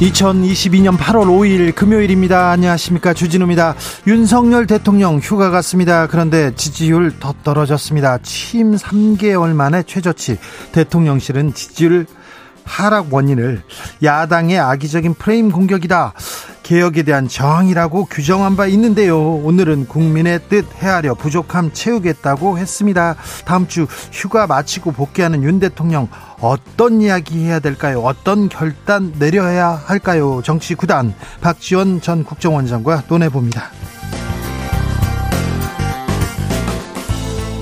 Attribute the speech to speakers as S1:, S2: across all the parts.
S1: 2022년 8월 5일 금요일입니다. 안녕하십니까. 주진우입니다. 윤석열 대통령 휴가 갔습니다. 그런데 지지율 더 떨어졌습니다. 취임 3개월 만에 최저치. 대통령실은 지지율 하락 원인을 야당의 악의적인 프레임 공격이다. 개혁에 대한 저항이라고 규정한 바 있는데요. 오늘은 국민의 뜻 헤아려 부족함 채우겠다고 했습니다. 다음 주 휴가 마치고 복귀하는 윤 대통령 어떤 이야기 해야 될까요? 어떤 결단 내려야 할까요? 정치 구단 박지원 전 국정원장과 논해봅니다.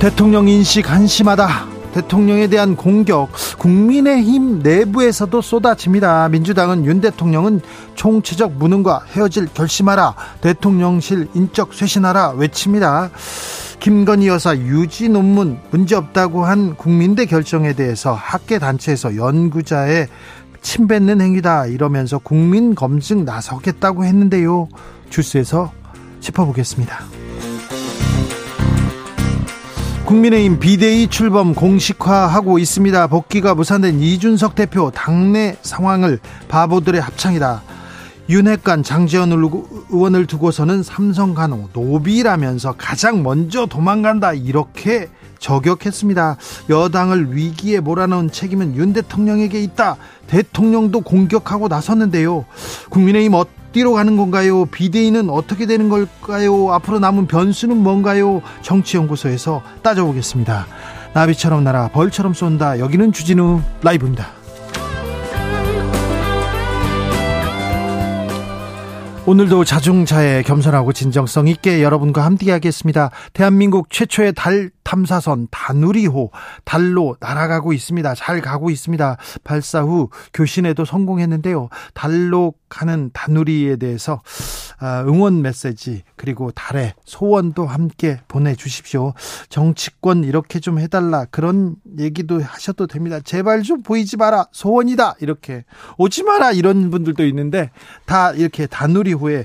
S1: 대통령 인식 한심하다. 대통령에 대한 공격 국민의힘 내부에서도 쏟아집니다. 민주당은 윤 대통령은 총체적 무능과 헤어질 결심하라 대통령실 인적 쇄신하라 외칩니다. 김건희 여사 유지 논문 문제 없다고 한 국민대 결정에 대해서 학계 단체에서 연구자의 침뱉는 행위다 이러면서 국민 검증 나서겠다고 했는데요. 주스에서 짚어보겠습니다. 국민의힘 비대위 출범 공식화하고 있습니다. 복귀가 무산된 이준석 대표 당내 상황을 바보들의 합창이다. 윤핵관 장재원 의원을 두고서는 삼성 간호 노비라면서 가장 먼저 도망간다 이렇게 저격했습니다. 여당을 위기에 몰아넣은 책임은 윤 대통령에게 있다. 대통령도 공격하고 나섰는데요. 국민의힘 어디로 가는 건가요? 비대위는 어떻게 되는 걸까요? 앞으로 남은 변수는 뭔가요? 정치연구소에서 따져보겠습니다. 나비처럼 날아 벌처럼 쏜다. 여기는 주진우 라이브입니다. 오늘도 자중자애 겸손하고 진정성 있게 여러분과 함께하겠습니다. 대한민국 최초의 달 탐사선 다누리호 달로 날아가고 있습니다. 잘 가고 있습니다. 발사 후 교신에도 성공했는데요. 달로 가는 다누리에 대해서 아, 응원 메시지 그리고 달의 소원도 함께 보내주십시오. 정치권 이렇게 좀 해달라 그런 얘기도 하셔도 됩니다. 제발 좀 보이지 마라 소원이다 이렇게 오지 마라 이런 분들도 있는데 다 이렇게 다누리호에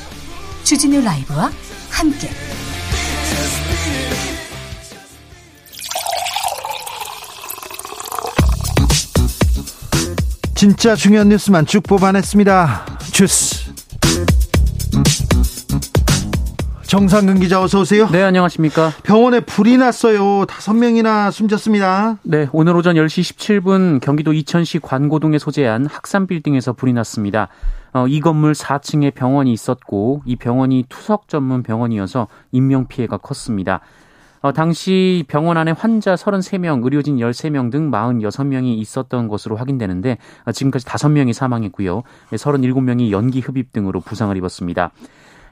S2: 주진우 라이브와 함께.
S1: 진짜 중요한 뉴스만 쭉 뽑아냈습니다. 주스. 정상근 기자 어서 오세요.
S3: 네, 안녕하십니까.
S1: 병원에 불이 났어요. 다섯 명이나 숨졌습니다.
S3: 네, 오늘 오전 10시 17분 경기도 이천시 관고동에 소재한 학산 빌딩에서 불이 났습니다. 어, 이 건물 4층에 병원이 있었고 이 병원이 투석 전문 병원이어서 인명 피해가 컸습니다. 어, 당시 병원 안에 환자 33명, 의료진 13명 등 46명이 있었던 것으로 확인되는데 어, 지금까지 5명이 사망했고요. 37명이 연기 흡입 등으로 부상을 입었습니다.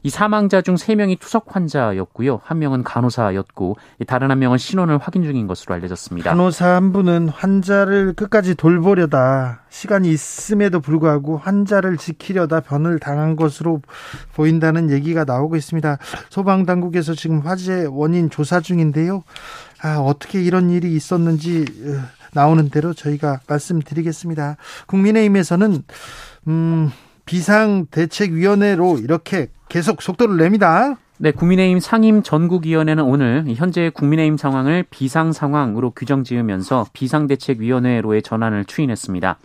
S3: 이 사망자 중 3명이 투석 환자였고요. 한 명은 간호사였고 다른 한 명은 신원을 확인 중인 것으로 알려졌습니다.
S1: 간호사 한 분은 환자를 끝까지 돌보려다 시간이 있음에도 불구하고 환자를 지키려다 변을 당한 것으로 보인다는 얘기가 나오고 있습니다. 소방 당국에서 지금 화재 원인 조사 중인데요. 아, 어떻게 이런 일이 있었는지 어, 나오는 대로 저희가 말씀드리겠습니다. 국민의힘에서는 음 비상대책위원회로 이렇게 계속 속도를 냅니다.
S3: 네, 국민의힘 상임 전국위원회는 오늘 현재 국민의힘 상황을 비상 상황으로 규정 지으면서 비상대책위원회로의 전환을 추인했습니다.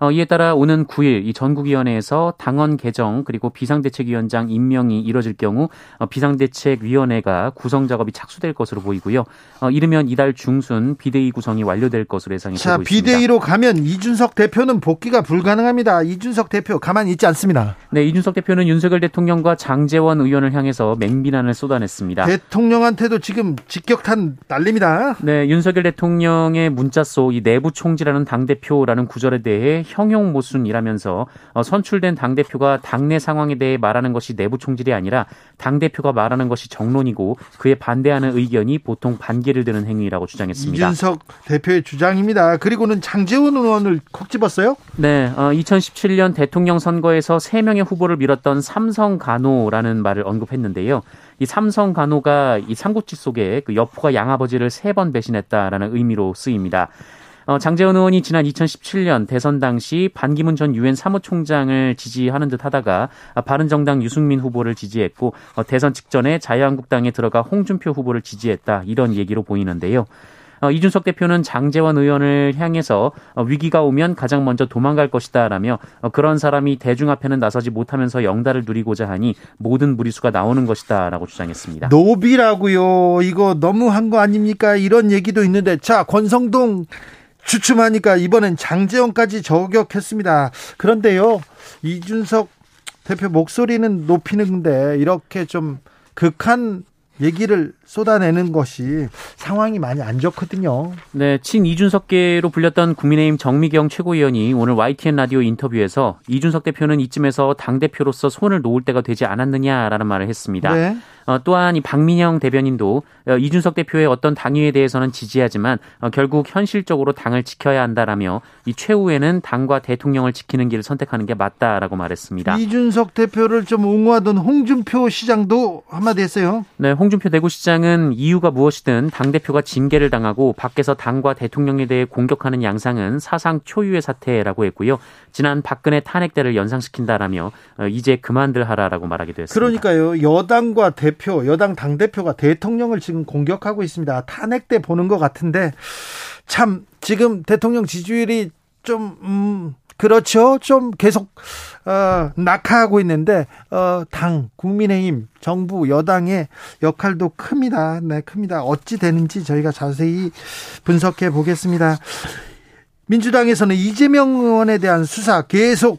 S3: 어, 이에 따라 오는 9일 이 전국위원회에서 당원 개정 그리고 비상대책위원장 임명이 이뤄질 경우 어, 비상대책위원회가 구성 작업이 착수될 것으로 보이고요. 어, 이르면 이달 중순 비대위 구성이 완료될 것으로 예상이 자, 되고
S1: 있습니다. 비대위로 가면 이준석 대표는 복귀가 불가능합니다. 이준석 대표 가만히 있지 않습니다.
S3: 네, 이준석 대표는 윤석열 대통령과 장재원 의원을 향해서 맹비난을 쏟아냈습니다.
S1: 대통령한테도 지금 직격탄 날립니다.
S3: 네, 윤석열 대통령의 문자 속 이 내부 총지라는 당 대표라는 구절에 대해 형용 모순이라면서 어, 선출된 당 대표가 당내 상황에 대해 말하는 것이 내부 총질이 아니라 당 대표가 말하는 것이 정론이고 그에 반대하는 의견이 보통 반기를 드는 행위라고 주장했습니다.
S1: 이준석 대표의 주장입니다. 그리고는 장재원 의원을 콕 집었어요?
S3: 네, 어, 2017년 대통령 선거에서 3명의 후보를 밀었던 삼성 간호라는 말을 언급했는데요. 이 삼성 간호가 이 삼국지 속에 그 여포가 양아버지를 세 번 배신했다라는 의미로 쓰입니다. 어, 장재원 의원이 지난 2017년 대선 당시 반기문 전 유엔 사무총장을 지지하는 듯 하다가 바른정당 유승민 후보를 지지했고 어, 대선 직전에 자유한국당에 들어가 홍준표 후보를 지지했다 이런 얘기로 보이는데요. 어, 이준석 대표는 장재원 의원을 향해서 어, 위기가 오면 가장 먼저 도망갈 것이다라며 어, 그런 사람이 대중 앞에는 나서지 못하면서 영달을 누리고자 하니 모든 무리수가 나오는 것이다라고 주장했습니다.
S1: 노비라고요. 이거 너무한 거 아닙니까? 이런 얘기도 있는데 자 권성동 주춤하니까 이번엔 장재원까지 저격했습니다. 그런데요, 이준석 대표 목소리는 높이는데 이렇게 좀 극한 얘기를 쏟아내는 것이 상황이 많이 안 좋거든요.
S3: 네, 친 이준석계로 불렸던 국민의힘 정미경 최고위원이 오늘 YTN 라디오 인터뷰에서 이준석 대표는 이쯤에서 당 대표로서 손을 놓을 때가 되지 않았느냐라는 말을 했습니다. 네. 어, 또한 이 박민영 대변인도 어, 이준석 대표의 어떤 당위에 대해서는 지지하지만 어, 결국 현실적으로 당을 지켜야 한다라며 이 최후에는 당과 대통령을 지키는 길을 선택하는 게 맞다라고 말했습니다.
S1: 이준석 대표를 좀 옹호하던 홍준표 시장도 한마디 했어요.
S3: 네, 홍준표 대구시장 은 이유가 무엇이든 당 대표가 징계를 당하고 밖에서 당과 대통령에 대해 공격하는 양상은 사상 초유의 사태라고 했고요. 지난 박근혜 탄핵 때를 연상시킨다라며 이제 그만들 하라라고 말하기도 했습니다.
S1: 그러니까요. 여당과 대 대표, 여당 당대표가 대통령을 지금 공격하고 있습니다. 탄핵 때 보는 것 같은데, 참, 지금 대통령 지지율이 좀, 음, 그렇죠. 좀 계속, 어, 낙하하고 있는데, 어, 당, 국민의힘, 정부, 여당의 역할도 큽니다. 네, 큽니다. 어찌 되는지 저희가 자세히 분석해 보겠습니다. 민주당에서는 이재명 의원에 대한 수사 계속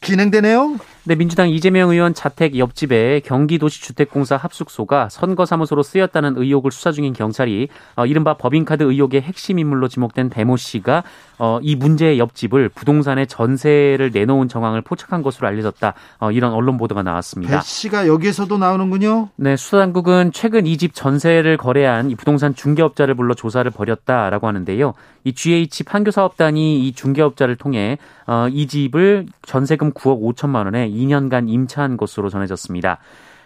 S1: 진행되네요.
S3: 네, 민주당 이재명 의원 자택 옆집에 경기도시주택공사 합숙소가 선거사무소로 쓰였다는 의혹을 수사 중인 경찰이 어, 이른바 법인카드 의혹의 핵심 인물로 지목된 배모 씨가 어, 이 문제의 옆집을 부동산에 전세를 내놓은 정황을 포착한 것으로 알려졌다. 어, 이런 언론 보도가 나왔습니다.
S1: 배 씨가 여기에서도 나오는군요.
S3: 네, 수사당국은 최근 이 집 전세를 거래한 이 부동산 중개업자를 불러 조사를 벌였다라고 하는데요. 이 GH 판교사업단이 이 중개업자를 통해 어, 이 집을 전세금 9억 5천만 원에 2년간 임차한 것으로 전해졌습니다.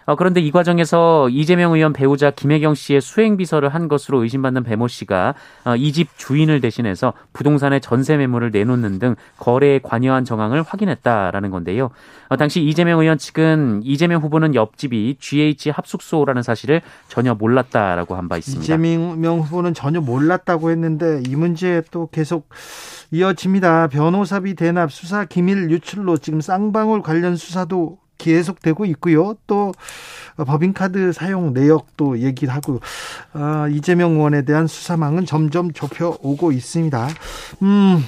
S3: 어, 그런데 이 과정에서 이재명 의원 배우자 김혜경 씨의 수행 비서를 한 것으로 의심받는 배모 씨가 어, 이집 주인을 대신해서 부동산의 전세 매물을 내놓는 등 거래에 관여한 정황을 확인했다라는 건데요. 어, 당시 이재명 의원 측은 이재명 후보는 옆집이 GH 합숙소라는 사실을 전혀 몰랐다라고 한 바 있습니다.
S1: 이재명 후보는 전혀 몰랐다고 했는데 이 문제 또 계속 이어집니다. 변호사비 대납 수사 기밀 유출로 지금 쌍방울 관련 수사도 계속되고 있고요. 또 법인카드 사용 내역도 얘기하고 아, 이재명 의원에 대한 수사망은 점점 좁혀오고 있습니다. 음.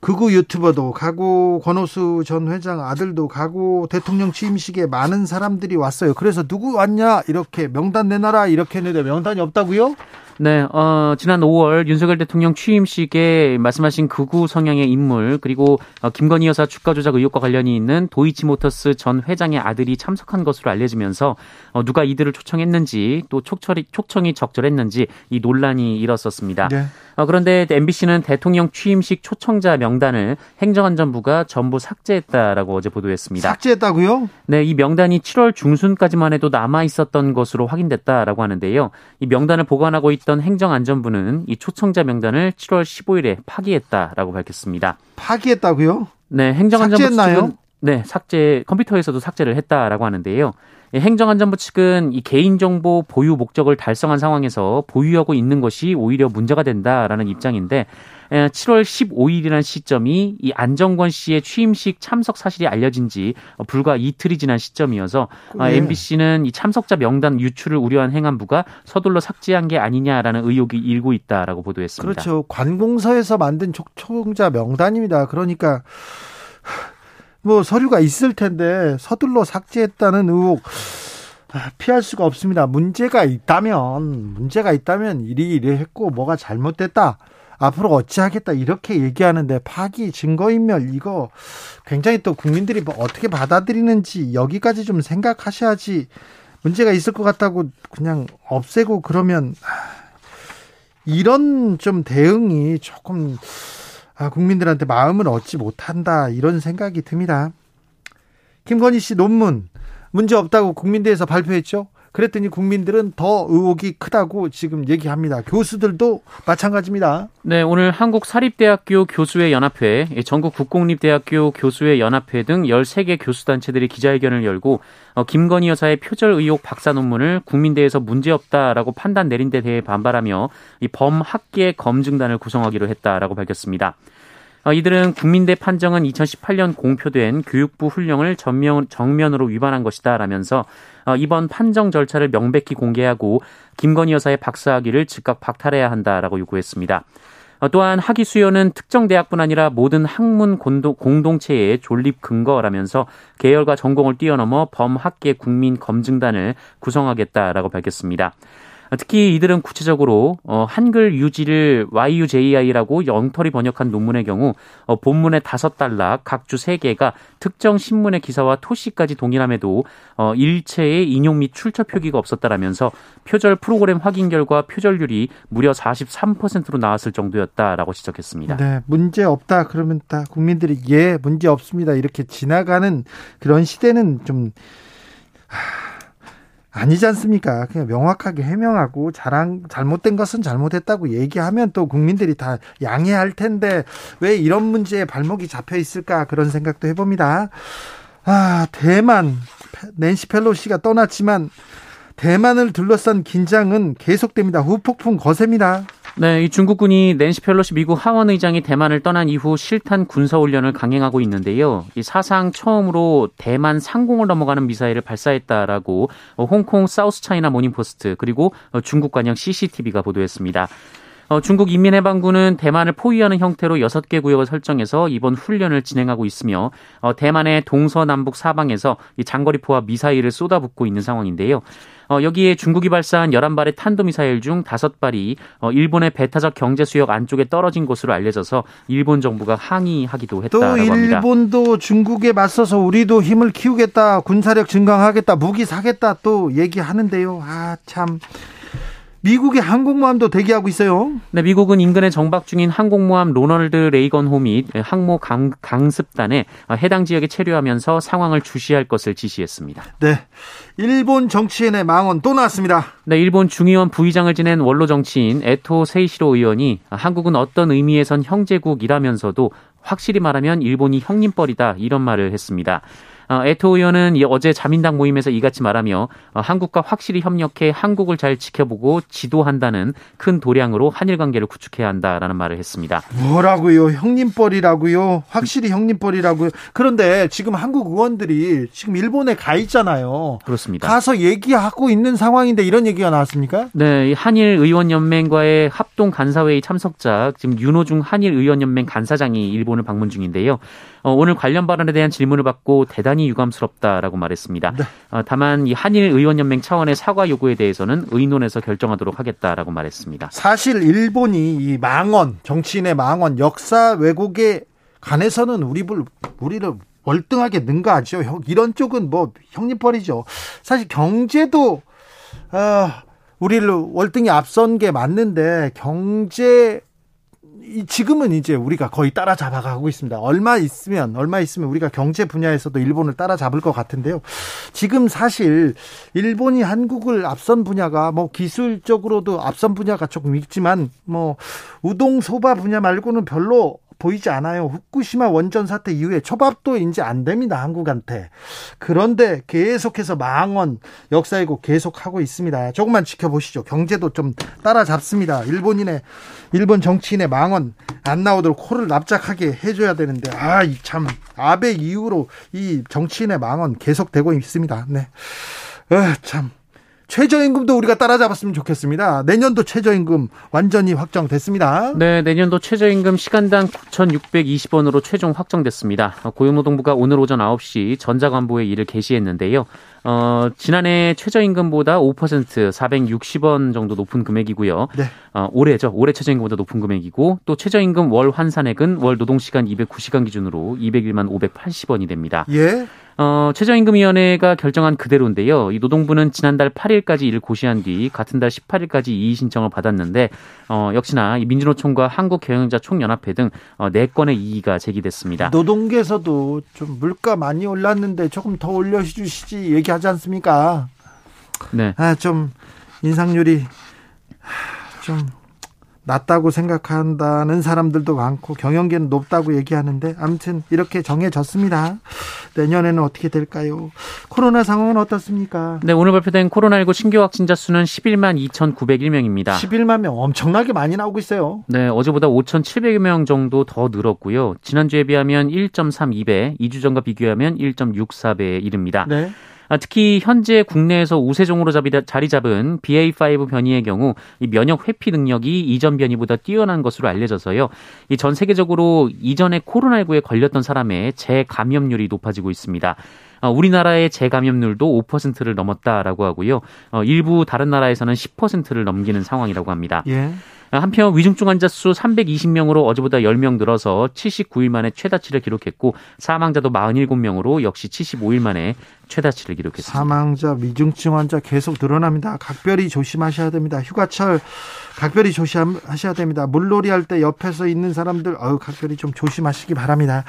S1: 극우 유튜버도 가고 권오수 전 회장 아들도 가고 대통령 취임식에 많은 사람들이 왔어요. 그래서 누구 왔냐 이렇게 명단 내놔라 이렇게 했는데 명단이 없다고요?
S3: 네, 어, 지난 5월 윤석열 대통령 취임식에 말씀하신 극우 성향의 인물 그리고 어, 김건희 여사 주가 조작 의혹과 관련이 있는 도이치모터스 전 회장의 아들이 참석한 것으로 알려지면서 어, 누가 이들을 초청했는지 또 촉철이, 초청이 적절했는지 이 논란이 일었었습니다. 네. 어, 그런데 MBC는 대통령 취임식 초청자 명단을 행정안전부가 전부 삭제했다라고 어제 보도했습니다.
S1: 삭제했다고요?
S3: 네, 이 명단이 7월 중순까지만 해도 남아 있었던 것으로 확인됐다라고 하는데요. 이 명단을 보관하고 있던 행정안전부는 이 초청자 명단을 7월 15일에 파기했다라고 밝혔습니다.
S1: 파기했다고요?
S3: 네, 행정안전부 삭제했나요? 네, 삭제 컴퓨터에서도 삭제를 했다라고 하는데요. 예, 행정안전부 측은 이 개인정보 보유 목적을 달성한 상황에서 보유하고 있는 것이 오히려 문제가 된다라는 입장인데 7월 15일이라는 시점이 이 안정권 씨의 취임식 참석 사실이 알려진 지 불과 이틀이 지난 시점이어서 네. MBC는 이 참석자 명단 유출을 우려한 행안부가 서둘러 삭제한 게 아니냐라는 의혹이 일고 있다라고 보도했습니다.
S1: 그렇죠. 관공서에서 만든 촉청자 명단입니다. 그러니까 뭐 서류가 있을 텐데 서둘러 삭제했다는 의혹 아, 피할 수가 없습니다. 문제가 있다면 문제가 있다면 이리 이리 했고 뭐가 잘못됐다. 앞으로 어찌하겠다 이렇게 얘기하는데 파기 증거인멸 이거 굉장히 또 국민들이 뭐 어떻게 받아들이는지 여기까지 좀 생각하셔야지 문제가 있을 것 같다고 그냥 없애고 그러면 이런 좀 대응이 조금 아, 국민들한테 마음을 얻지 못한다 이런 생각이 듭니다. 김건희 씨 논문 문제 없다고 국민대에서 발표했죠. 그랬더니 국민들은 더 의혹이 크다고 지금 얘기합니다. 교수들도 마찬가지입니다.
S3: 네, 오늘 한국사립대학교 교수회 연합회, 전국 국공립대학교 교수회 연합회 등 13개 교수단체들이 기자회견을 열고 어, 김건희 여사의 표절 의혹 박사 논문을 국민대에서 문제없다라고 판단 내린 데 대해 반발하며 이 범학계 검증단을 구성하기로 했다라고 밝혔습니다. 어, 이들은 국민대 판정은 2018년 공표된 교육부 훈령을 전면, 정면 으로 위반한 것이다 라면서 어, 이번 판정 절차를 명백히 공개하고 김건희 여사의 박사학위를 즉각 박탈해야 한다라고 요구했습니다. 어, 또한 학위 수요는 특정 대학뿐 아니라 모든 학문 공동체의 존립 근거라면서 계열과 전공을 뛰어넘어 범학계 국민 검증단을 구성하겠다라고 밝혔습니다. 특히 이들은 구체적으로 어, 한글 유지를 YUJI라고 영털이 번역한 논문의 경우 어, 본문의 다섯 단락 각주 세 개가 특정 신문의 기사와 토시까지 동일함에도 어, 일체의 인용 및 출처 표기가 없었다라면서 표절 프로그램 확인 결과 표절률이 무려 43%로 나왔을 정도였다라고 지적했습니다.
S1: 네, 문제 없다 그러면 다 국민들이 예 문제 없습니다 이렇게 지나가는 그런 시대는 좀. 하... 아니지 않습니까? 그냥 명확하게 해명하고 자랑 잘못된 것은 잘못했다고 얘기하면 또 국민들이 다 양해할 텐데 왜 이런 문제에 발목이 잡혀 있을까 그런 생각도 해봅니다. 아 대만 낸시 펠로시가 떠났지만 대만을 둘러싼 긴장은 계속됩니다. 후폭풍 거셉니다.
S3: 네, 이 중국군이 낸시 펠로시 미국 하원 의장이 대만을 떠난 이후 실탄 군사 훈련을 강행하고 있는데요. 이 사상 처음으로 대만 상공을 넘어가는 미사일을 발사했다라고 홍콩 사우스 차이나 모닝 포스트 그리고 중국 관영 CCTV가 보도했습니다. 어, 중국 인민해방군은 대만을 포위하는 형태로 6개 구역을 설정해서 이번 훈련을 진행하고 있으며 어, 대만의 동서남북 사방에서 이 장거리포와 미사일을 쏟아붓고 있는 상황인데요. 어, 여기에 중국이 발사한 11발의 탄도미사일 중 5발이 어, 일본의 배타적 경제 수역 안쪽에 떨어진 것으로 알려져서 일본 정부가 항의하기도 했다고
S1: 합니다. 또 일본도 중국에 맞서서 우리도 힘을 키우겠다, 군사력 증강하겠다, 무기 사겠다 또 얘기하는데요. 아, 참. 미국의 항공모함도 대기하고 있어요.
S3: 네, 미국은 인근에 정박 중인 항공모함 로널드 레이건 호및 항모 강, 강습단에 해당 지역에 체류하면서 상황을 주시할 것을 지시했습니다.
S1: 네, 일본 정치인의 망언 또 나왔습니다.
S3: 네, 일본 중의원 부의장을 지낸 원로 정치인 에토 세이시로 의원이 한국은 어떤 의미에선 형제국이라면서도 확실히 말하면 일본이 형님뻘이다 이런 말을 했습니다. 어, 에토 의원은 어제 자민당 모임에서 이같이 말하며 어, 한국과 확실히 협력해 한국을 잘 지켜보고 지도한다는 큰 도량으로 한일 관계를 구축해야 한다라는 말을 했습니다.
S1: 뭐라고요? 형님뻘이라고요? 확실히 형님뻘이라고요? 그런데 지금 한국 의원들이 지금 일본에 가 있잖아요.
S3: 그렇습니다.
S1: 가서 얘기하고 있는 상황인데 이런 얘기가 나왔습니까?
S3: 네, 한일 의원 연맹과의 합동 간사회의 참석자 지금 윤호중 한일 의원 연맹 간사장이 일본을 방문 중인데요. 어, 오늘 관련 발언에 대한 질문을 받고 대단히 유감스럽다라고 말했습니다. 네. 어, 다만 이 한일 의원연맹 차원의 사과 요구에 대해서는 의논해서 결정하도록 하겠다라고 말했습니다.
S1: 사실 일본이 이 망언 정치인의 망언 역사 왜곡에 관해서는 우리 우리를 월등하게 능가하죠. 이런 쪽은 뭐 형님벌이죠. 사실 경제도 어, 우리를 월등히 앞선 게 맞는데 경제 지금은 이제 우리가 거의 따라잡아가고 있습니다. 얼마 있으면 얼마 있으면 우리가 경제 분야에서도 일본을 따라잡을 것 같은데요. 지금 사실 일본이 한국을 앞선 분야가 뭐 기술적으로도 앞선 분야가 조금 있지만 뭐 우동 소바 분야 말고는 별로 보이지 않아요. 후쿠시마 원전 사태 이후에 초밥도 이제 안 됩니다. 한국한테. 그런데 계속해서 망언 역사이고 계속하고 있습니다. 조금만 지켜보시죠. 경제도 좀 따라잡습니다. 일본인의 일본 정치인의 망언 안 나오도록 코를 납작하게 해줘야 되는데 아이참 아베 이후로 이 정치인의 망언 계속되고 있습니다. 네. 어, 참 최저임금도 우리가 따라잡았으면 좋겠습니다. 내년도 최저임금 완전히 확정됐습니다.
S3: 네, 내년도 최저임금 시간당 9,620원으로 최종 확정됐습니다. 고용노동부가 오늘 오전 9시 전자관보에 이를 게시했는데요. 어, 지난해 최저임금보다 5% 460원 정도 높은 금액이고요. 네. 어, 올해죠. 올해 최저임금보다 높은 금액이고 또 최저임금 월 환산액은 월 노동시간 209시간 기준으로 201만 580원이 됩니다.
S1: 예.
S3: 어, 최저임금위원회가 결정한 그대로인데요. 이 노동부는 지난달 8일까지 이를 고시한 뒤 같은 달 18일까지 이의 신청을 받았는데 어, 역시나 이 민주노총과 한국경영자 총연합회 등 어, 4건의 이의가 제기됐습니다.
S1: 노동계에서도 좀 물가 많이 올랐는데 조금 더 올려주시지 얘기하지 않습니까? 네. 아, 좀 인상률이 좀 낮다고 생각한다는 사람들도 많고 경영계는 높다고 얘기하는데 아무튼 이렇게 정해졌습니다. 내년에는 어떻게 될까요? 코로나 상황은 어떻습니까?
S3: 네, 오늘 발표된 코로나19 신규 확진자 수는 11만 2,901명입니다.
S1: 11만 명 엄청나게 많이 나오고 있어요.
S3: 네, 어제보다 5,700명 정도 더 늘었고요. 지난주에 비하면 1.32배, 2주 전과 비교하면 1.64배에 이릅니다. 네. 아, 특히 현재 국내에서 우세종으로 자리 잡은 BA5 변이의 경우 이 면역 회피 능력이 이전 변이보다 뛰어난 것으로 알려져서요. 이전 세계적으로 이전에 코로나19에 걸렸던 사람의 재감염률이 높아지고 있습니다. 어, 우리나라의 재감염률도 5%를 넘었다라고 하고요. 어, 일부 다른 나라에서는 10%를 넘기는 상황이라고 합니다. 예. 한편 위중증 환자 수 320명으로 어제보다 10명 늘어서 79일 만에 최다치를 기록했고 사망자도 47명으로 역시 75일 만에 최다치를 기록했습니다.
S1: 사망자 위중증 환자 계속 늘어납니다. 각별히 조심하셔야 됩니다. 휴가철 각별히 조심하셔야 됩니다. 물놀이 할 때 옆에서 있는 사람들 어우 각별히 좀 조심하시기 바랍니다.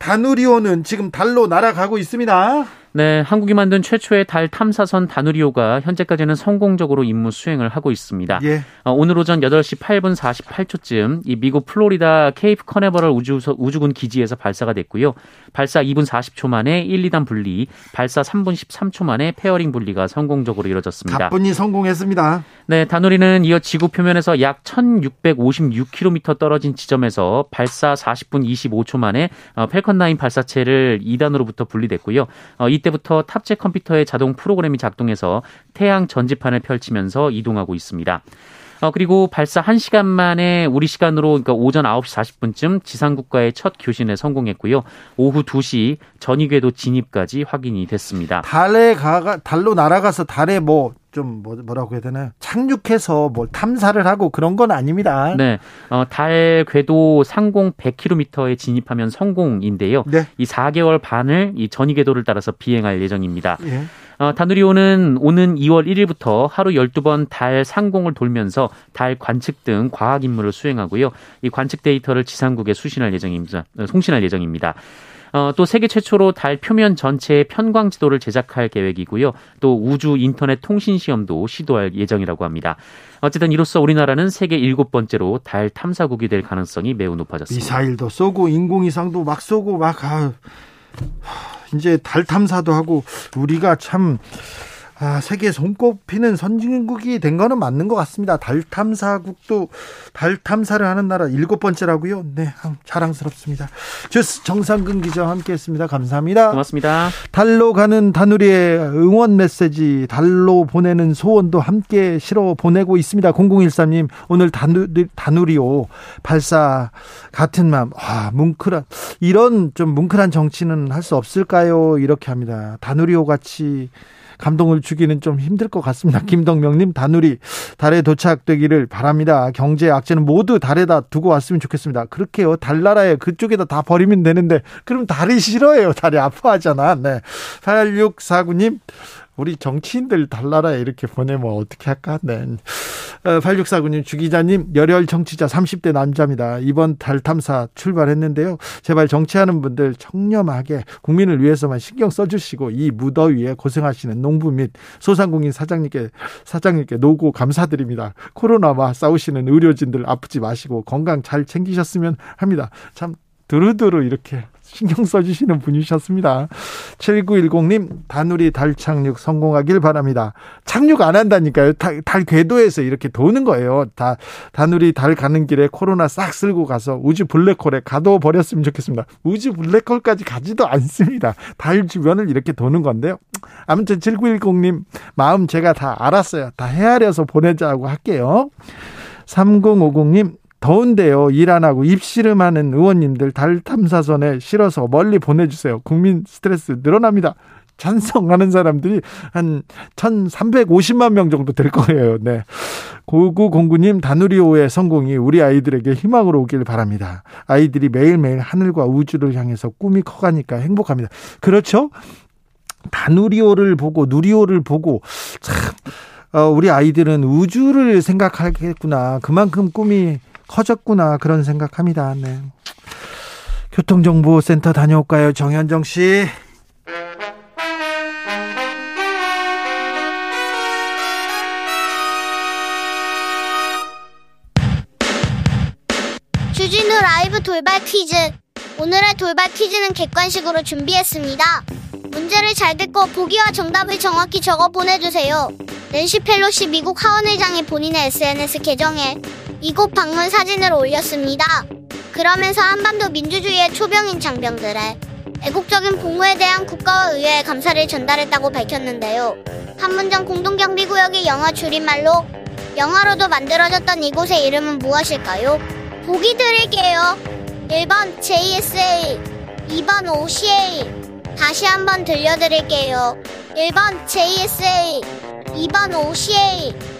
S1: 다누리호는 지금 달로 날아가고 있습니다.
S3: 네, 한국이 만든 최초의 달 탐사선 다누리호가 현재까지는 성공적으로 임무 수행을 하고 있습니다. 예. 어, 오늘 오전 8시 8분 48초쯤 이 미국 플로리다 케이프 커네버럴 우주, 우주군 기지에서 발사가 됐고요. 발사 2분 40초 만에 1, 2단 분리, 발사 3분 13초 만에 페어링 분리가 성공적으로 이루어졌습니다.
S1: 가뿐히 성공했습니다.
S3: 네, 다누리는 이어 지구 표면에서 약 1656km 떨어진 지점에서 발사 40분 25초 만에 어, 펠컨 9 발사체를 2단으로부터 분리됐고요. 어, 이 이때부터 탑재 컴퓨터의 자동 프로그램이 작동해서 태양 전지판을 펼치면서 이동하고 있습니다. 어, 그리고 발사 1시간 만에 우리 시간으로 그러니까 오전 9시 40분쯤 지상국가의 첫 교신에 성공했고요. 오후 2시 전위궤도 진입까지 확인이 됐습니다.
S1: 달에 가 달로 날아가서 달에 뭐 좀 뭐, 뭐라고 해야 되나요? 착륙해서 뭘 탐사를 하고 그런 건 아닙니다.
S3: 네. 어, 달 궤도 상공 100km에 진입하면 성공인데요. 네. 이 4개월 반을 이 전위 궤도를 따라서 비행할 예정입니다. 예. 어, 다누리호는 오는 2월 1일부터 하루 12번 달 상공을 돌면서 달 관측 등 과학 임무를 수행하고요. 이 관측 데이터를 지상국에 수신할 예정입니다. 어, 송신할 예정입니다. 어, 또 세계 최초로 달 표면 전체의 편광 지도를 제작할 계획이고요. 또 우주 인터넷 통신 시험도 시도할 예정이라고 합니다. 어쨌든 이로써 우리나라는 세계 일곱 번째로 달 탐사국이 될 가능성이 매우 높아졌습니다.
S1: 미사일도 쏘고 인공위성도 막 쏘고 막 아, 이제 달 탐사도 하고 우리가 참 아, 세계 손꼽히는 선진국이 된 거는 맞는 것 같습니다. 달 탐사국도 달 탐사를 하는 나라 일곱 번째라고요. 네, 자랑스럽습니다. 주스 정상근 기자와 함께했습니다. 감사합니다.
S3: 고맙습니다.
S1: 달로 가는 다누리의 응원 메시지, 달로 보내는 소원도 함께 실어 보내고 있습니다. 0013님 오늘 다누리, 다누리오 발사 같은 마음. 와, 뭉클한 이런 좀 뭉클한 정치는 할 수 없을까요? 이렇게 합니다. 다누리오 같이 감동을 주기는 좀 힘들 것 같습니다. 김덕명님 다누리 달에 도착되기를 바랍니다. 경제 악재는 모두 달에다 두고 왔으면 좋겠습니다. 그렇게요. 달나라에 그쪽에다 다 버리면 되는데 그럼 달이 싫어요. 달이 아파하잖아. 네. 8649님 우리 정치인들 달나라에 이렇게 보내면 어떻게 할까? 네. 8649님, 주기자님, 열혈 정치자 30대 남자입니다. 이번 달 탐사 출발했는데요. 제발 정치하는 분들 청렴하게 국민을 위해서만 신경 써주시고 이 무더위에 고생하시는 농부 및 소상공인 사장님께, 사장님께 노고 감사드립니다. 코로나와 싸우시는 의료진들 아프지 마시고 건강 잘 챙기셨으면 합니다. 참, 두루두루 이렇게 신경 써주시는 분이셨습니다. 7910님, 다누리 달 착륙 성공하길 바랍니다. 착륙 안 한다니까요. 달, 달 궤도에서 이렇게 도는 거예요. 다, 다누리 달 가는 길에 코로나 싹 쓸고 가서 우주 블랙홀에 가둬버렸으면 좋겠습니다. 우주 블랙홀까지 가지도 않습니다. 달 주변을 이렇게 도는 건데요. 아무튼 7910님, 마음 제가 다 알았어요. 다 헤아려서 보내자고 할게요. 3050님, 더운데요. 일 안 하고 입씨름하는 의원님들 달 탐사선에 실어서 멀리 보내주세요. 국민 스트레스 늘어납니다. 찬성하는 사람들이 한 1,350만 명 정도 될 거예요. 네. 고구공구님 다누리호의 성공이 우리 아이들에게 희망으로 오길 바랍니다. 아이들이 매일매일 하늘과 우주를 향해서 꿈이 커가니까 행복합니다. 그렇죠? 다누리호를 보고 누리호를 보고 참 어, 우리 아이들은 우주를 생각하겠구나. 그만큼 꿈이 커졌구나 그런 생각합니다. 네. 교통정보센터 다녀올까요, 정현정 씨?
S4: 주진우 라이브 돌발 퀴즈. 오늘의 돌발 퀴즈는 객관식으로 준비했습니다. 문제를 잘 듣고 보기와 정답을 정확히 적어 보내주세요. 낸시 펠로시 미국 하원의장이 본인의 SNS 계정에 이곳 방문 사진을 올렸습니다. 그러면서 한반도 민주주의의 초병인 장병들의 애국적인 복무에 대한 국가와 의회의 감사를 전달했다고 밝혔는데요. 판문점 공동경비구역의 영어 줄임말로 영어로도 만들어졌던 이곳의 이름은 무엇일까요? 보기 드릴게요. 1번 JSA, 2번 OCA. 다시 한번 들려드릴게요. 1번 JSA, 2번 OCA.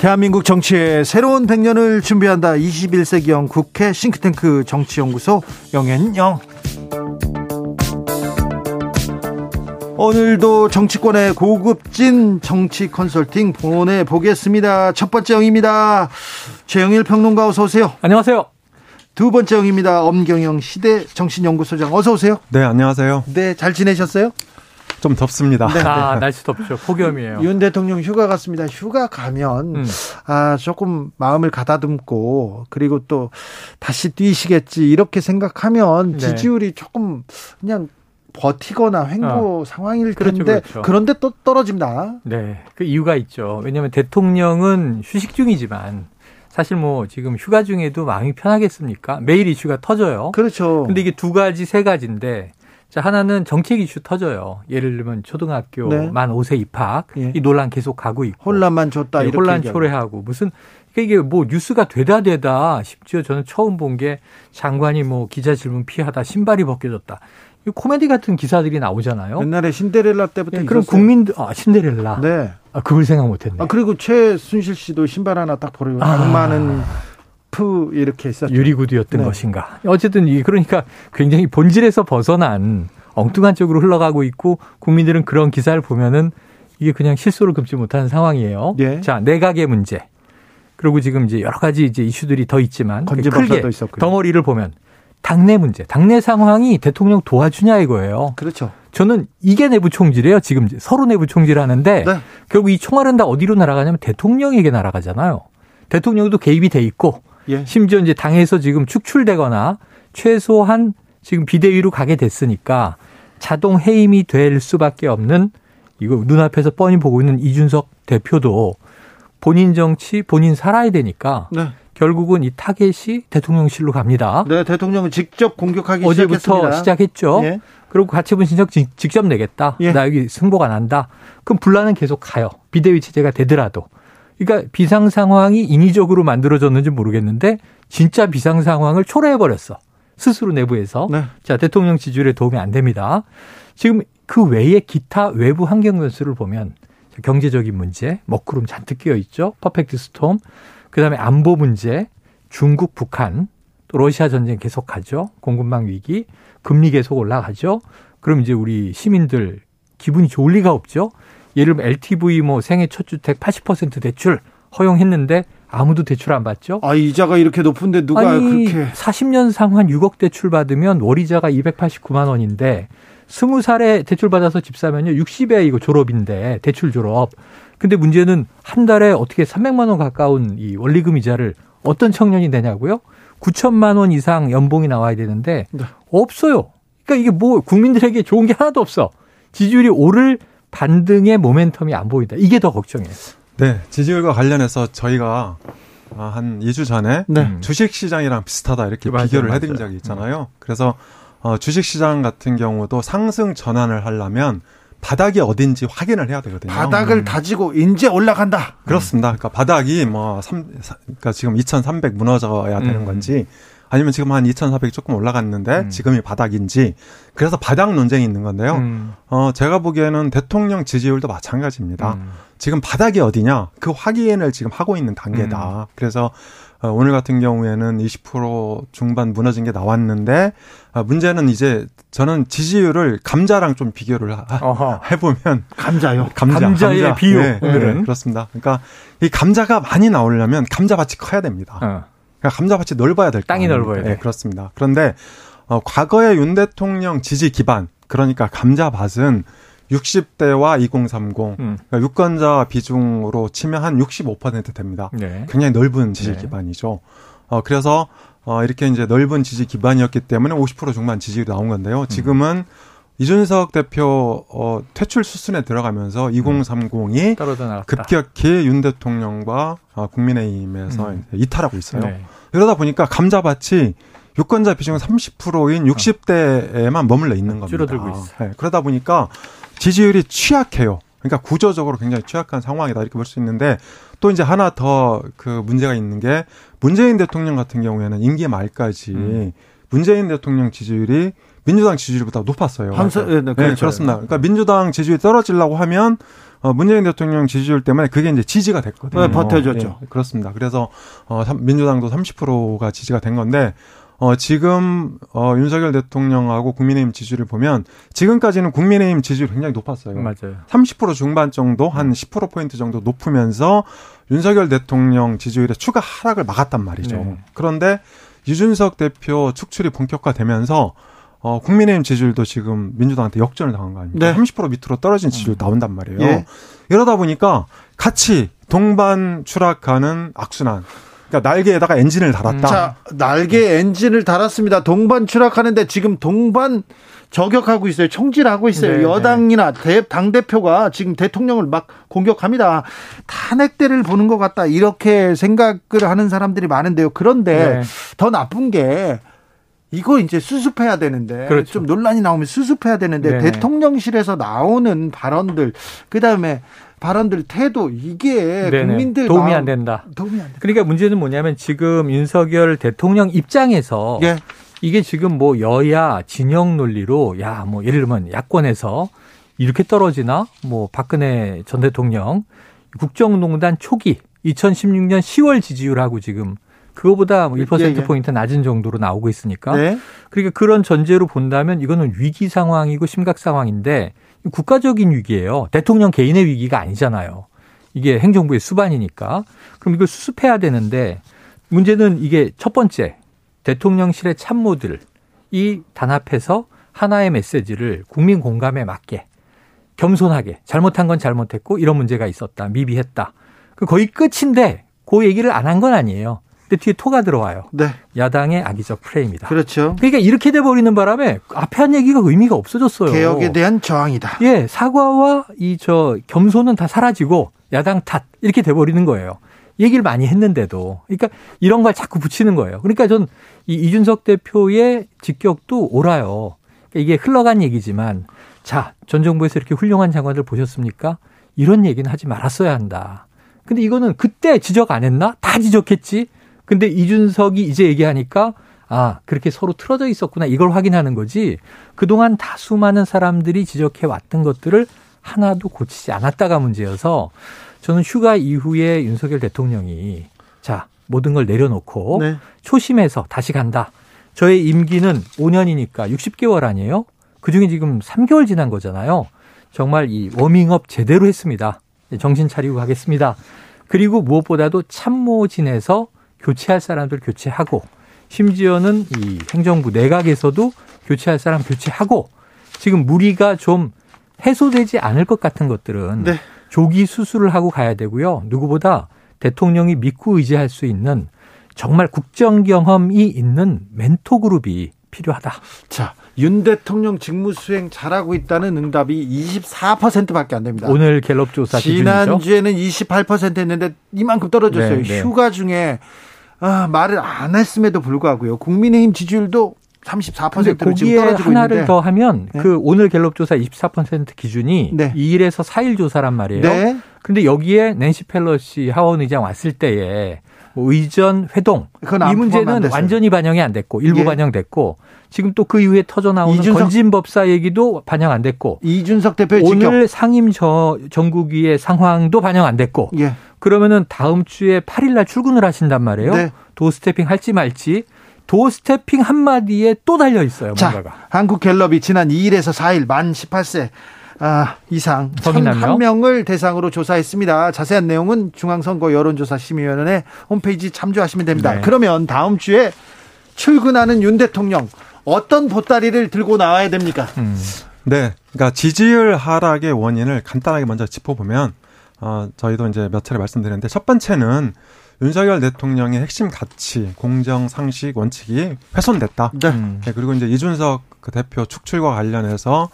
S1: 대한민국 정치의 새로운 100년을 준비한다. 21세기형 국회 싱크탱크 정치연구소 영앤영. 오늘도 정치권의 고급진 정치 컨설팅 보내보겠습니다. 첫 번째 영입니다. 최영일 평론가 어서 오세요.
S5: 안녕하세요.
S1: 두 번째 영입니다. 엄경영 시대 정신연구소장 어서 오세요.
S6: 네, 안녕하세요.
S1: 네, 잘 지내셨어요?
S6: 좀 덥습니다.
S5: 네. 아, 날씨 덥죠. 폭염이에요.
S1: 윤 대통령 휴가 갔습니다. 휴가 가면 음. 아 조금 마음을 가다듬고 그리고 또 다시 뛰시겠지 이렇게 생각하면 네. 지지율이 조금 그냥 버티거나 횡보 어. 상황일 그렇죠, 텐데 그렇죠, 그렇죠. 그런데 또 떨어집니다.
S5: 네, 그 이유가 있죠. 왜냐하면 대통령은 휴식 중이지만 사실 뭐 지금 휴가 중에도 마음이 편하겠습니까? 매일 이슈가 터져요.
S1: 그렇죠.
S5: 근데 이게 두 가지, 세 가지인데 자, 하나는 정책 이슈 터져요. 예를 들면 초등학교 네. 만 5세 입학 예. 이 논란 계속 가고 있고
S1: 혼란만 줬다
S5: 네, 혼란 초래하고 무슨 그러니까 이게 뭐 뉴스가 되다 되다 심지어 저는 처음 본 게 장관이 뭐 기자 질문 피하다 신발이 벗겨졌다. 이 코미디 같은 기사들이 나오잖아요.
S1: 옛날에 신데렐라 때부터 네,
S5: 그럼 국민들 아 신데렐라.
S1: 네.
S5: 아 그걸 생각 못했네. 아
S1: 그리고 최순실 씨도 신발 하나 딱 버리고 아. 악마 는프 이렇게 있었죠.
S5: 유리구두였던 네. 것인가. 어쨌든 이 그러니까 굉장히 본질에서 벗어난 엉뚱한 쪽으로 흘러가고 있고 국민들은 그런 기사를 보면은 이게 그냥 실수를 금치 못하는 상황이에요. 예. 자, 내각의 문제. 그리고 지금 이제 여러 가지 이제 이슈들이 더 있지만 크게 덩어리를 보면 당내 문제, 당내 상황이 대통령 도와주냐 이거예요.
S1: 그렇죠.
S5: 저는 이게 내부 총질이에요. 지금 서로 내부 총질하는데 네. 결국 이 총알은 다 어디로 날아가냐면 대통령에게 날아가잖아요. 대통령도 개입이 돼 있고 예. 심지어 이제 당에서 지금 축출되거나 최소한 지금 비대위로 가게 됐으니까 자동 해임이 될 수밖에 없는 이거 눈앞에서 뻔히 보고 있는 이준석 대표도 본인 정치 본인 살아야 되니까 네. 결국은 이 타겟이 대통령실로 갑니다.
S1: 네, 대통령은 직접 공격하기
S5: 어제부터
S1: 시작했습니다.
S5: 시작했죠. 예. 그리고 가처분 신청 직접 내겠다. 예. 나 여기 승보가 난다. 그럼 분란은 계속 가요. 비대위 체제가 되더라도. 그러니까 비상 상황이 인위적으로 만들어졌는지 모르겠는데 진짜 비상 상황을 초래해 버렸어. 스스로 내부에서. 네. 자, 대통령 지지율에 도움이 안 됩니다. 지금 그 외에 기타 외부 환경 변수를 보면 경제적인 문제, 먹구름 잔뜩 끼어 있죠. 퍼펙트 스톰. 그다음에 안보 문제, 중국, 북한, 또 러시아 전쟁 계속하죠. 공급망 위기, 금리 계속 올라가죠. 그럼 이제 우리 시민들 기분이 좋을 리가 없죠. 예를 들면 LTV 뭐 생애 첫 주택 80% 대출 허용했는데 아무도 대출 안 받죠?
S1: 아, 이자가 이렇게 높은데 누가 아니, 그렇게
S5: 40년 상환 6억 대출 받으면 월이자가 289만 원인데 20살에 대출 받아서 집 사면요. 60에 이거 졸업인데 대출 졸업. 근데 문제는 한 달에 어떻게 300만 원 가까운 이 원리금 이자를 어떤 청년이 내냐고요? 9천만 원 이상 연봉이 나와야 되는데 네. 없어요. 그러니까 이게 뭐 국민들에게 좋은 게 하나도 없어. 지지율이 오를 반등의 모멘텀이 안 보인다. 이게 더 걱정이에요.
S6: 네, 지지율과 관련해서 저희가 한 2주 전에 네. 주식 시장이랑 비슷하다 이렇게 맞아요, 비교를 해드린 적이 있잖아요. 그래서 어, 주식 시장 같은 경우도 상승 전환을 하려면 바닥이 어딘지 확인을 해야 되거든요.
S1: 바닥을 음. 다지고 이제 올라간다.
S6: 그렇습니다. 그러니까 바닥이 뭐 3, 그러니까 지금 2,300 무너져야 되는 음. 건지 아니면 지금 한 2,400이 조금 올라갔는데 음. 지금이 바닥인지 그래서 바닥 논쟁이 있는 건데요. 음. 어 제가 보기에는 대통령 지지율도 마찬가지입니다. 음. 지금 바닥이 어디냐 그 확인을 지금 하고 있는 단계다. 음. 그래서 어, 오늘 같은 경우에는 20% 중반 무너진 게 나왔는데 어, 문제는 이제 저는 지지율을 감자랑 좀 비교를 하, 해보면
S1: 감자요.
S5: 감자, 감자의 감자. 비율
S6: 네, 네, 그렇습니다. 그러니까 이 감자가 많이 나오려면 감자밭이 커야 됩니다. 어. 그러니까 감자밭이 넓어야 될
S5: 땅이 넓어야 돼.
S6: 네, 그렇습니다. 그런데 어, 과거의 윤 대통령 지지 기반 그러니까 감자밭은 60대와 2030 음. 그러니까 유권자 비중으로 치면 한 65% 됩니다. 네. 굉장히 넓은 지지 네. 기반이죠. 어 그래서 어 이렇게 이제 넓은 지지 기반이었기 때문에 50% 중반 지지율이 나온 건데요. 음. 지금은 음. 이준석 대표 어 퇴출 수순에 들어가면서 2030이 음. 급격히 윤 대통령과 어, 국민의힘에서 음. 이탈하고 있어요. 네. 이러다 보니까 감자밭이 유권자 비중은 30%인 60대에만 머물러 있는 겁니다.
S5: 줄어들고 있어요. 네.
S6: 그러다 보니까 지지율이 취약해요. 그러니까 구조적으로 굉장히 취약한 상황이다 이렇게 볼 수 있는데 또 이제 하나 더 그 문제가 있는 게 문재인 대통령 같은 경우에는 임기 말까지 음. 문재인 대통령 지지율이 민주당 지지율보다 높았어요.
S1: 한서, 네, 네,
S6: 네, 그렇습니다. 그러니까 민주당 지지율이 떨어지려고 하면 어, 문재인 대통령 지지율 때문에 그게 이제 지지가 됐거든요.
S1: 네, 버텨줬죠.
S6: 네, 그렇습니다. 그래서 어, 민주당도 30%가 지지가 된 건데 어, 지금, 어, 윤석열 대통령하고 국민의힘 지지율을 보면 지금까지는 국민의힘 지지율이 굉장히 높았어요.
S5: 맞아요.
S6: 30% 중반 정도, 한 10%포인트 정도 높으면서 윤석열 대통령 지지율의 추가 하락을 막았단 말이죠. 네. 그런데 유준석 대표 축출이 본격화되면서 어, 국민의힘 지지율도 지금 민주당한테 역전을 당한 거 아닙니까? 네. 30% 밑으로 떨어진 지지율 나온단 말이에요. 예. 이러다 보니까 같이 동반 추락하는 악순환. 그러니까 날개에다가 엔진을 달았다.
S1: 자, 날개 엔진을 달았습니다. 동반 추락하는데 지금 동반 저격하고 있어요. 총질하고 있어요. 네, 네. 여당이나 대, 당 대표가 지금 대통령을 막 공격합니다. 탄핵대를 보는 것 같다. 이렇게 생각을 하는 사람들이 많은데요. 그런데 네. 더 나쁜 게 이거 이제 수습해야 되는데 그렇죠. 좀 논란이 나오면 수습해야 되는데 네 대통령실에서 나오는 발언들 그다음에 발언들 태도 이게 네네. 국민들
S5: 도움이 안 된다.
S1: 도움이 안 된다.
S5: 그러니까 문제는 뭐냐면 지금 윤석열 대통령 입장에서 예. 이게 지금 뭐 여야 진영 논리로 야 뭐 예를 들면 야권에서 이렇게 떨어지나 뭐 박근혜 전 대통령 국정농단 초기 2016년 10월 지지율하고 지금 그거보다 뭐 1%포인트 예, 예. 낮은 정도로 나오고 있으니까. 네. 그러니까 그런 전제로 본다면 이거는 위기 상황이고 심각 상황인데 국가적인 위기예요. 대통령 개인의 위기가 아니잖아요. 이게 행정부의 수반이니까. 그럼 이걸 수습해야 되는데 문제는 이게 첫 번째 대통령실의 참모들이 단합해서 하나의 메시지를 국민 공감에 맞게 겸손하게 잘못한 건 잘못했고 이런 문제가 있었다. 미비했다. 그 거의 끝인데 그 얘기를 안 한 건 아니에요. 근데 뒤에 토가 들어와요. 네. 야당의 악의적 프레임이다.
S1: 그렇죠.
S5: 그러니까 이렇게 돼 버리는 바람에 앞에 한 얘기가 의미가 없어졌어요.
S1: 개혁에 대한 저항이다.
S5: 예, 사과와 이 저 겸손은 다 사라지고 야당 탓 이렇게 돼 버리는 거예요. 얘기를 많이 했는데도. 그러니까 이런 걸 자꾸 붙이는 거예요. 그러니까 전 이 이준석 대표의 직격도 옳아요. 그러니까 이게 흘러간 얘기지만 자, 전 정부에서 이렇게 훌륭한 장관들 보셨습니까? 이런 얘기는 하지 말았어야 한다. 근데 이거는 그때 지적 안 했나? 다 지적했지. 근데 이준석이 이제 얘기하니까 아, 그렇게 서로 틀어져 있었구나. 이걸 확인하는 거지. 그동안 다수 많은 사람들이 지적해 왔던 것들을 하나도 고치지 않았다가 문제여서 저는 휴가 이후에 윤석열 대통령이 자, 모든 걸 내려놓고 네. 초심에서 다시 간다. 저의 임기는 5년이니까 60개월 아니에요? 그 중에 지금 3개월 지난 거잖아요. 정말 이 워밍업 제대로 했습니다. 정신 차리고 가겠습니다. 그리고 무엇보다도 참모 진에서 교체할 사람들 교체하고 심지어는 이 행정부 내각에서도 교체할 사람 교체하고 지금 무리가 좀 해소되지 않을 것 같은 것들은 네. 조기 수술을 하고 가야 되고요. 누구보다 대통령이 믿고 의지할 수 있는 정말 국정 경험이 있는 멘토 그룹이 필요하다.
S1: 자, 윤 대통령 직무 수행 잘하고 있다는 응답이 24%밖에 안 됩니다.
S5: 오늘 갤럽 조사
S1: 지난주에는 28% 했는데 이만큼 떨어졌어요. 네, 네. 휴가 중에 아, 말을 안 했음에도 불구하고요. 국민의힘 지지율도 34%로 지금 떨어지고
S5: 하나를
S1: 있는데.
S5: 더 하면 네. 그 오늘 갤럽 조사 24% 기준이 네. 2일에서 4일 조사란 말이에요. 네. 근데 여기에 낸시 펠러시 하원 의장 왔을 때에 뭐 의전 회동 이 문제는 완전히 반영이 안 됐고 일부 예. 반영됐고 지금 또 그 이후에 터져 나오는 이준석, 건진법사 얘기도 반영 안 됐고
S1: 이준석 대표
S5: 오늘 직접. 상임 저 전국위의 상황도 반영 안 됐고 예. 그러면은 다음 주에 8일 날 출근을 하신단 말이에요. 네. 도스태핑 할지 말지 도스태핑 한마디에 또 달려 있어요. 뭔가가.
S1: 자, 한국 갤럽이 지난 2일에서 4일 만 18세 아, 이상 한 명을 대상으로 조사했습니다. 자세한 내용은 중앙선거 여론조사 심의위원회 홈페이지 참조하시면 됩니다. 네. 그러면 다음 주에 출근하는 윤 대통령 어떤 보따리를 들고 나와야 됩니까? 음.
S6: 네, 그러니까 지지율 하락의 원인을 간단하게 먼저 짚어보면 어, 저희도 이제 몇 차례 말씀드렸는데 첫 번째는 윤석열 대통령의 핵심 가치, 공정, 상식, 원칙이 훼손됐다. 네. 음. 네 그리고 이제 이준석 그 대표 축출과 관련해서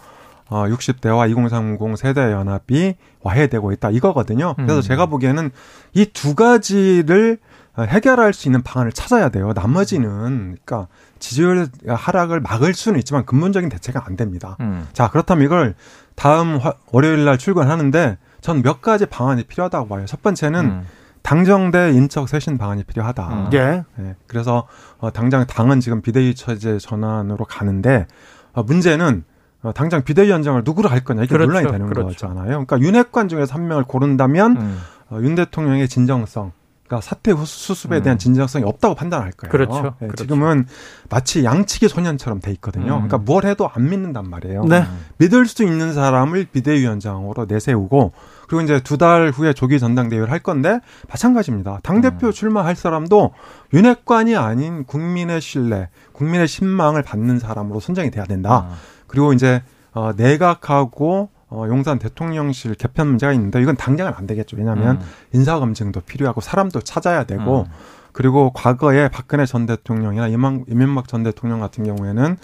S6: 어, 60대와 2030 세대 연합이 와해되고 있다 이거거든요. 그래서 음. 제가 보기에는 이 두 가지를 해결할 수 있는 방안을 찾아야 돼요. 나머지는 그러니까 지지율 하락을 막을 수는 있지만 근본적인 대책은 안 됩니다. 음. 자 그렇다면 이걸 다음 화, 월요일 날 출근하는데 전 몇 가지 방안이 필요하다고 봐요. 첫 번째는 음. 당정대 인적 쇄신 방안이 필요하다. 음. 예. 네. 그래서 어, 당장 당은 지금 비대위 처제 전환으로 가는데 어, 문제는 어, 당장 비대위원장을 누구로 할 거냐 이게 그렇죠. 논란이 되는 그렇죠. 거잖아요. 그러니까 윤핵관 중에서 한 명을 고른다면 음. 어, 윤 대통령의 진정성, 그러니까 사퇴 수습에 대한 음. 진정성이 없다고 판단할 거예요.
S5: 그렇죠.
S6: 네,
S5: 그렇죠.
S6: 지금은 마치 양치기 소년처럼 돼 있거든요. 음. 그러니까 뭘 해도 안 믿는단 말이에요. 네. 믿을 수 있는 사람을 비대위원장으로 내세우고 그리고 이제 두 달 후에 조기 전당대회를 할 건데 마찬가지입니다. 당 대표 음. 출마할 사람도 윤핵관이 아닌 국민의 신뢰, 국민의 신망을 받는 사람으로 선정이 돼야 된다. 아. 그리고 이제 어, 내각하고 어, 용산 대통령실 개편 문제가 있는데 이건 당장은 안 되겠죠. 왜냐하면 음. 인사 검증도 필요하고 사람도 찾아야 되고 음. 그리고 과거에 박근혜 전 대통령이나 이만, 이명박 전 대통령 같은 경우에는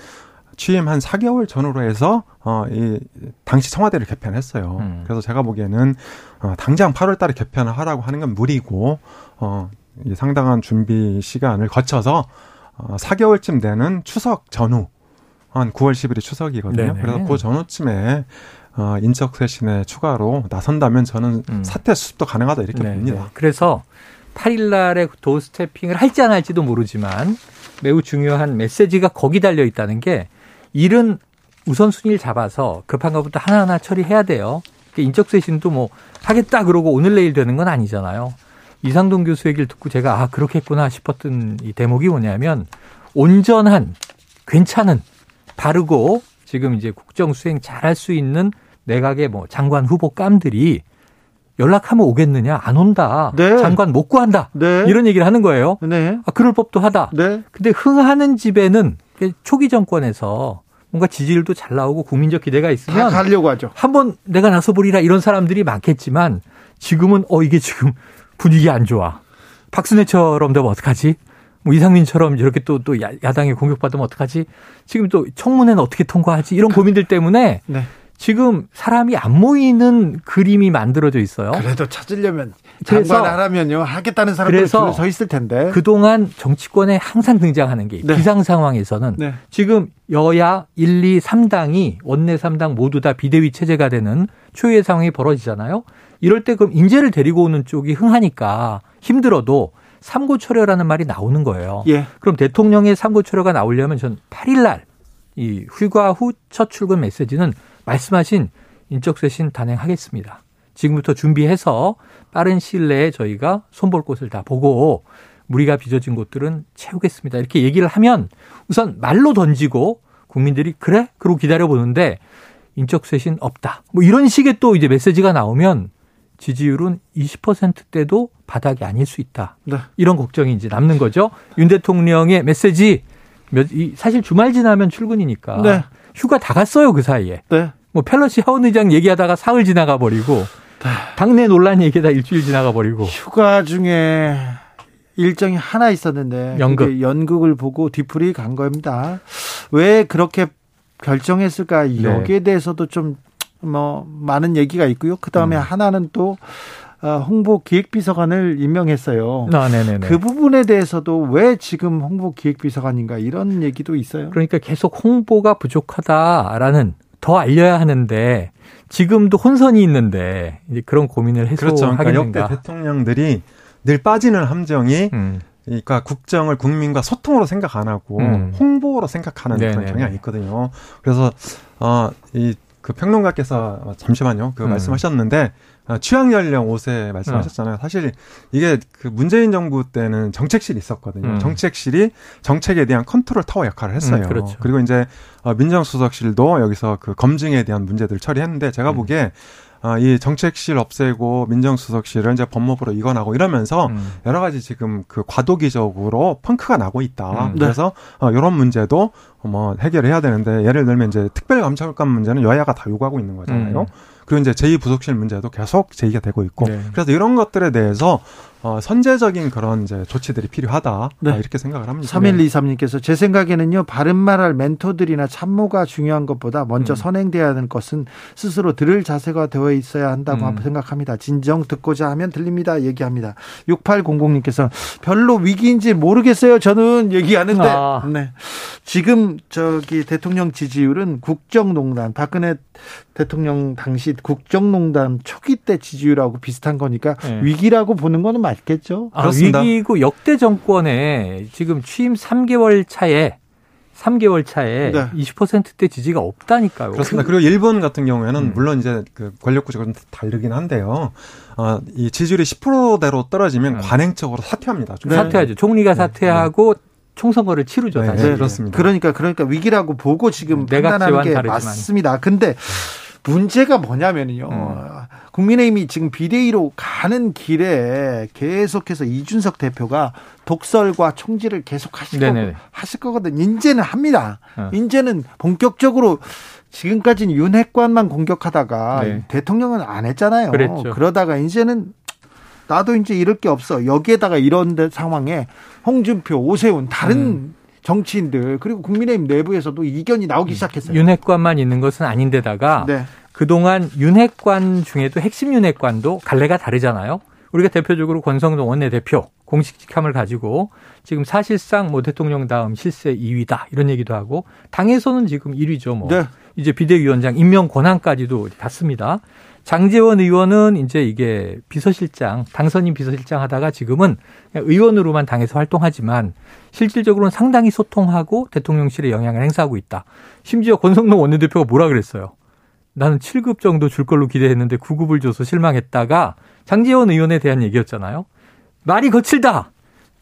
S6: 취임 한 4개월 전으로 해서 어, 이 당시 청와대를 개편했어요. 음. 그래서 제가 보기에는 어, 당장 8월 달에 개편을 하라고 하는 건 무리고 어, 이 상당한 준비 시간을 거쳐서 어, 4개월쯤 되는 추석 전후 한 9월 10일이 추석이거든요. 네네. 그래서 그 전후쯤에 어, 인적 쇄신에 추가로 나선다면 저는 음. 사태 수습도 가능하다 이렇게 네네. 봅니다.
S5: 그래서 8일 날에 도스태핑을 할지 안 할지도 모르지만 매우 중요한 메시지가 거기 달려 있다는 게 일은 우선순위를 잡아서 급한 것부터 하나하나 처리해야 돼요. 인적 쇄신도 뭐 하겠다 그러고 오늘 내일 되는 건 아니잖아요. 이상동 교수 얘기를 듣고 제가 아 그렇겠구나 싶었던 이 대목이 뭐냐면 온전한 괜찮은 바르고 지금 이제 국정 수행 잘할 수 있는 내각의 뭐 장관 후보 깜들이 연락하면 오겠느냐 안 온다 네. 장관 못 구한다 네. 이런 얘기를 하는 거예요. 네. 아 그럴 법도 하다. 네. 근데 흥하는 집에는 초기 정권에서 뭔가 지지율도 잘 나오고 국민적 기대가 있으면
S1: 가려고 하죠.
S5: 한번 내가 나서 보리라 이런 사람들이 많겠지만 지금은 어 이게 지금 분위기 안 좋아. 박순애처럼 되면 어떡하지? 뭐 이상민처럼 이렇게 또, 또 야당에 공격받으면 어떡하지? 지금 또 청문회는 어떻게 통과하지? 이런 고민들 때문에 네. 지금 사람이 안 모이는 그림이 만들어져 있어요.
S1: 그래도 찾으려면 장관 하라면요 하겠다는 사람들 서 있을 텐데
S5: 그동안 정치권에 항상 등장하는 게 네. 비상 상황에서는 네. 지금 여야 1, 2, 3당이 원내 3당 모두 다 비대위 체제가 되는 초유의 상황이 벌어지잖아요. 이럴 때 그럼 인재를 데리고 오는 쪽이 흥하니까 힘들어도 삼고초려라는 말이 나오는 거예요.
S1: 예.
S5: 그럼 대통령의 삼고초려가 나오려면 전 8일 날이 휴가 후 첫 출근 메시지는 말씀하신 인적쇄신 단행하겠습니다. 지금부터 준비해서 빠른 시일 내에 저희가 손볼 곳을 다 보고 무리가 빚어진 곳들은 채우겠습니다. 이렇게 얘기를 하면 우선 말로 던지고 국민들이 그래? 그러고 기다려 보는데 인적 쇄신 없다. 뭐 이런 식의 또 이제 메시지가 나오면 지지율은 20%대도 바닥이 아닐 수 있다. 네. 이런 걱정이 이제 남는 거죠. 윤 대통령의 메시지 사실 주말 지나면 출근이니까 네. 휴가 다 갔어요 그 사이에. 네. 뭐 펠러시 하원 의장 얘기하다가 사흘 지나가 버리고 네. 당내 논란 얘기다 일주일 지나가 버리고
S1: 휴가 중에 일정이 하나 있었는데 연극 연극을 보고 뒤풀이 간 겁니다. 왜 그렇게 결정했을까 네. 여기에 대해서도 좀 뭐 많은 얘기가 있고요. 그 다음에 음. 하나는 또 어, 홍보 기획비서관을 임명했어요. 아, 그 부분에 대해서도 왜 지금 홍보 기획비서관인가 이런 얘기도 있어요.
S5: 그러니까 계속 홍보가 부족하다라는 더 알려야 하는데 지금도 혼선이 있는데 이제 그런 고민을 해소 그렇죠. 그러니까
S6: 역대 대통령들이 늘 빠지는 함정이 음. 그러니까 국정을 국민과 소통으로 생각 안 하고 음. 홍보로 생각하는 네네네. 그런 경향이 있거든요. 그래서 어이 그 평론가께서 잠시만요. 그 음. 말씀하셨는데 어, 취향 연령 5세 말씀하셨잖아요. 어. 사실 이게 그 문재인 정부 때는 정책실이 있었거든요. 음. 정책실이 정책에 대한 컨트롤 타워 역할을 했어요. 음, 그렇죠. 그리고 이제 어, 민정수석실도 여기서 그 검증에 대한 문제들 처리했는데 제가 음. 보기에 아, 이 정책실 없애고 민정수석실을 이제 법무부로 이관하고 이러면서 음. 여러 가지 지금 그 과도기적으로 펑크가 나고 있다. 음. 그래서 어, 이런 문제도 뭐 해결해야 되는데 예를 들면 이제 특별감찰관 문제는 여야가 다 요구하고 있는 거잖아요. 음. 그리고 이제 제2부속실 문제도 계속 제기가 되고 있고 네. 그래서 이런 것들에 대해서 어, 선제적인 그런 이제 조치들이 필요하다. 네. 아, 이렇게 생각을 합니다.
S1: 3123님께서 제 생각에는요, 바른 말할 멘토들이나 참모가 중요한 것보다 먼저 음. 선행돼야 하는 것은 스스로 들을 자세가 되어 있어야 한다고 음. 생각합니다. 진정 듣고자 하면 들립니다. 얘기합니다. 6800님께서 별로 위기인지 모르겠어요. 저는 얘기하는데. 아. 네. 지금 저기 대통령 지지율은 국정농단, 박근혜 대통령 당시 국정농단 초기 때 지지율하고 비슷한 거니까 네. 위기라고 보는 거는 맞 맞겠죠.
S5: 아, 위기고 역대 정권에 지금 취임 3개월 차에 3개월 차에 네. 20%대 지지가 없다니까요.
S6: 그렇습니다. 그리고 일본 같은 경우에는 음. 물론 이제 그 권력 구조가 좀 다르긴 한데요. 어, 이 지지율이 10%대로 떨어지면 음. 관행적으로 사퇴합니다.
S5: 네. 사퇴하죠. 총리가 네. 사퇴하고 네. 총선거를 치르죠.
S1: 네, 네, 그렇습니다. 그러니까 그러니까 위기라고 보고 지금 판단하는 게 다르지만. 맞습니다. 근데 문제가 뭐냐면요. 음. 국민의힘이 지금 비대위로 가는 길에 계속해서 이준석 대표가 독설과 총질을 계속 하실, 거, 하실 거거든. 인제는 합니다. 어. 인제는 본격적으로 지금까지는 윤핵관만 공격하다가 네. 대통령은 안 했잖아요. 그랬죠. 그러다가 이제는 나도 이제 이럴 게 없어. 여기에다가 이런 상황에 홍준표, 오세훈 다른 음. 정치인들 그리고 국민의힘 내부에서도 이견이 나오기 시작했어요.
S5: 윤핵관만 있는 것은 아닌데다가 네. 그동안 윤핵관 중에도 핵심 윤핵관도 갈래가 다르잖아요. 우리가 대표적으로 권성동 원내대표 공식 직함을 가지고 지금 사실상 뭐 대통령 다음 실세 2위다 이런 얘기도 하고 당에서는 지금 1위죠. 뭐 네. 이제 비대위원장 임명 권한까지도 갔습니다. 장재원 의원은 이제 이게 비서실장, 당선인 비서실장 하다가 지금은 의원으로만 당에서 활동하지만 실질적으로는 상당히 소통하고 대통령실에 영향을 행사하고 있다. 심지어 권성동 원내대표가 뭐라 그랬어요? 나는 7급 정도 줄 걸로 기대했는데 9급을 줘서 실망했다가 장재원 의원에 대한 얘기였잖아요. 말이 거칠다.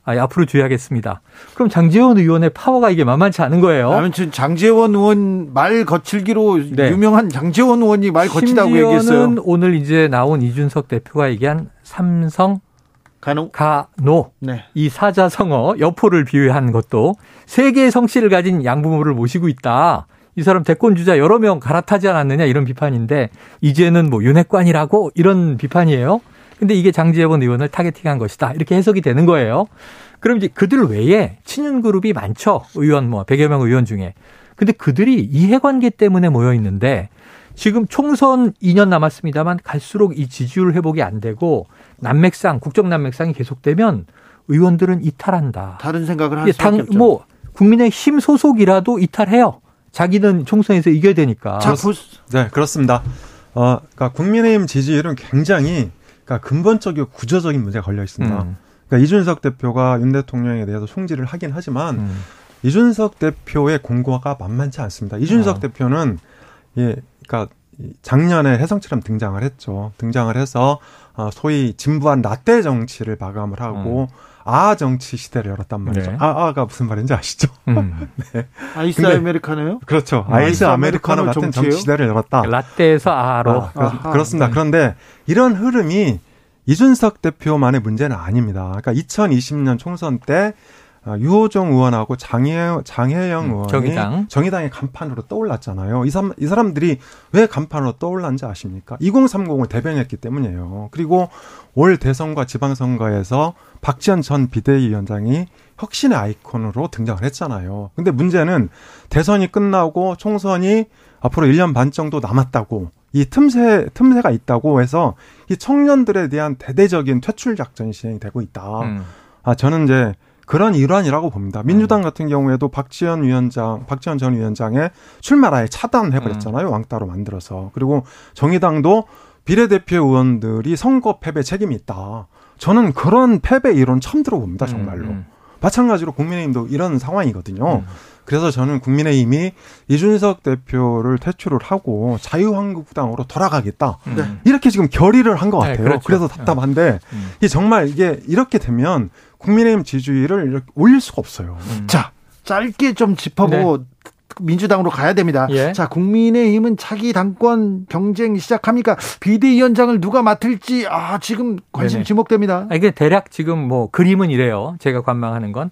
S5: 아, 앞으로 주의하겠습니다. 그럼 장재원 의원의 파워가 이게 만만치 않은 거예요.
S1: 아무튼 장재원 의원 말 거칠기로 네. 유명한 장재원 의원이 말 거치다고 얘기했어요.
S5: 오늘 이제 나온 이준석 대표가 얘기한 삼성 가노, 가노. 네. 이 사자성어 여포를 비유한 것도 세계의 성씨를 가진 양부모를 모시고 있다. 이 사람 대권 주자 여러 명 갈아타지 않았느냐 이런 비판인데 이제는 뭐 윤핵관이라고 이런 비판이에요. 근데 이게 장재원 의원을 타겟팅한 것이다. 이렇게 해석이 되는 거예요. 그럼 이제 그들 외에 친윤 그룹이 많죠. 의원 뭐 100여 명 의원 중에. 근데 그들이 이해관계 때문에 모여 있는데 지금 총선 2년 남았습니다만 갈수록 이 지지율 회복이 안 되고 난맥상 국정 난맥상이 계속되면 의원들은 이탈한다.
S1: 다른 생각을 할 수밖에 없죠.
S5: 뭐 국민의 힘 소속이라도 이탈해요. 자기는 총선에서 이겨야 되니까. 자,
S6: 네, 그렇습니다. 어, 그러니까 국민의힘 지지율은 굉장히 그러니까 근본적이고 구조적인 문제가 걸려 있습니다. 음. 그러니까 이준석 대표가 윤 대통령에 대해서 총질을 하긴 하지만 음. 이준석 대표의 공고가 만만치 않습니다. 이준석 어. 대표는 예, 그러니까 작년에 해성처럼 등장을 했죠. 등장을 해서 어, 소위 진부한 라떼 정치를 마감을 하고 음. 아 정치 시대를 열었단 말이죠. 네. 아아가 무슨 말인지 아시죠? 음.
S1: 네. 아이스 아메리카노요?
S6: 그렇죠. 음. 아이스 아메리카노, 같은 정치예요? 정치 시대를 열었다.
S5: 라떼에서 아로.
S6: 아, 그렇, 습니다 네. 그런데 이런 흐름이 이준석 대표만의 문제는 아닙니다. 그러니까 2020년 총선 때 아, 유호정 의원하고 장혜, 장혜영 음, 의원이 정의당. 정의당의 간판으로 떠올랐잖아요. 이, 사람, 이 사람들이 왜 간판으로 떠올랐는지 아십니까? 2030을 대변했기 때문이에요. 그리고 올 대선과 지방선거에서 박지원 전 비대위원장이 혁신의 아이콘으로 등장을 했잖아요. 근데 문제는 대선이 끝나고 총선이 앞으로 1년 반 정도 남았다고 이 틈새 틈새가 있다고 해서 이 청년들에 대한 대대적인 퇴출 작전이 진행이 되고 있다. 음. 아 저는 이제 그런 일환이라고 봅니다. 민주당 같은 경우에도 박지원 위원장, 박지원 전 위원장의 출마를 아예 차단해버렸잖아요. 음. 왕따로 만들어서. 그리고 정의당도 비례대표 의원들이 선거 패배 책임이 있다. 저는 그런 패배 이론 처음 들어봅니다. 정말로. 음. 음. 마찬가지로 국민의힘도 이런 상황이거든요. 음. 그래서 저는 국민의힘이 이준석 대표를 퇴출을 하고 자유한국당으로 돌아가겠다. 음. 이렇게 지금 결의를 한것 네, 같아요. 네, 그렇죠. 그래서 답답한데 음. 이게 정말 이게 이렇게 되면 국민의힘 지지율을 올릴 수가 없어요.
S1: 음. 자, 짧게 좀 짚어보고 네. 민주당으로 가야 됩니다. 예. 자, 국민의힘은 차기 당권 경쟁 시작합니까? 비대위원장을 누가 맡을지 아 지금 관심 네네. 지목됩니다.
S5: 아, 이게 대략 지금 뭐 그림은 이래요. 제가 관망하는 건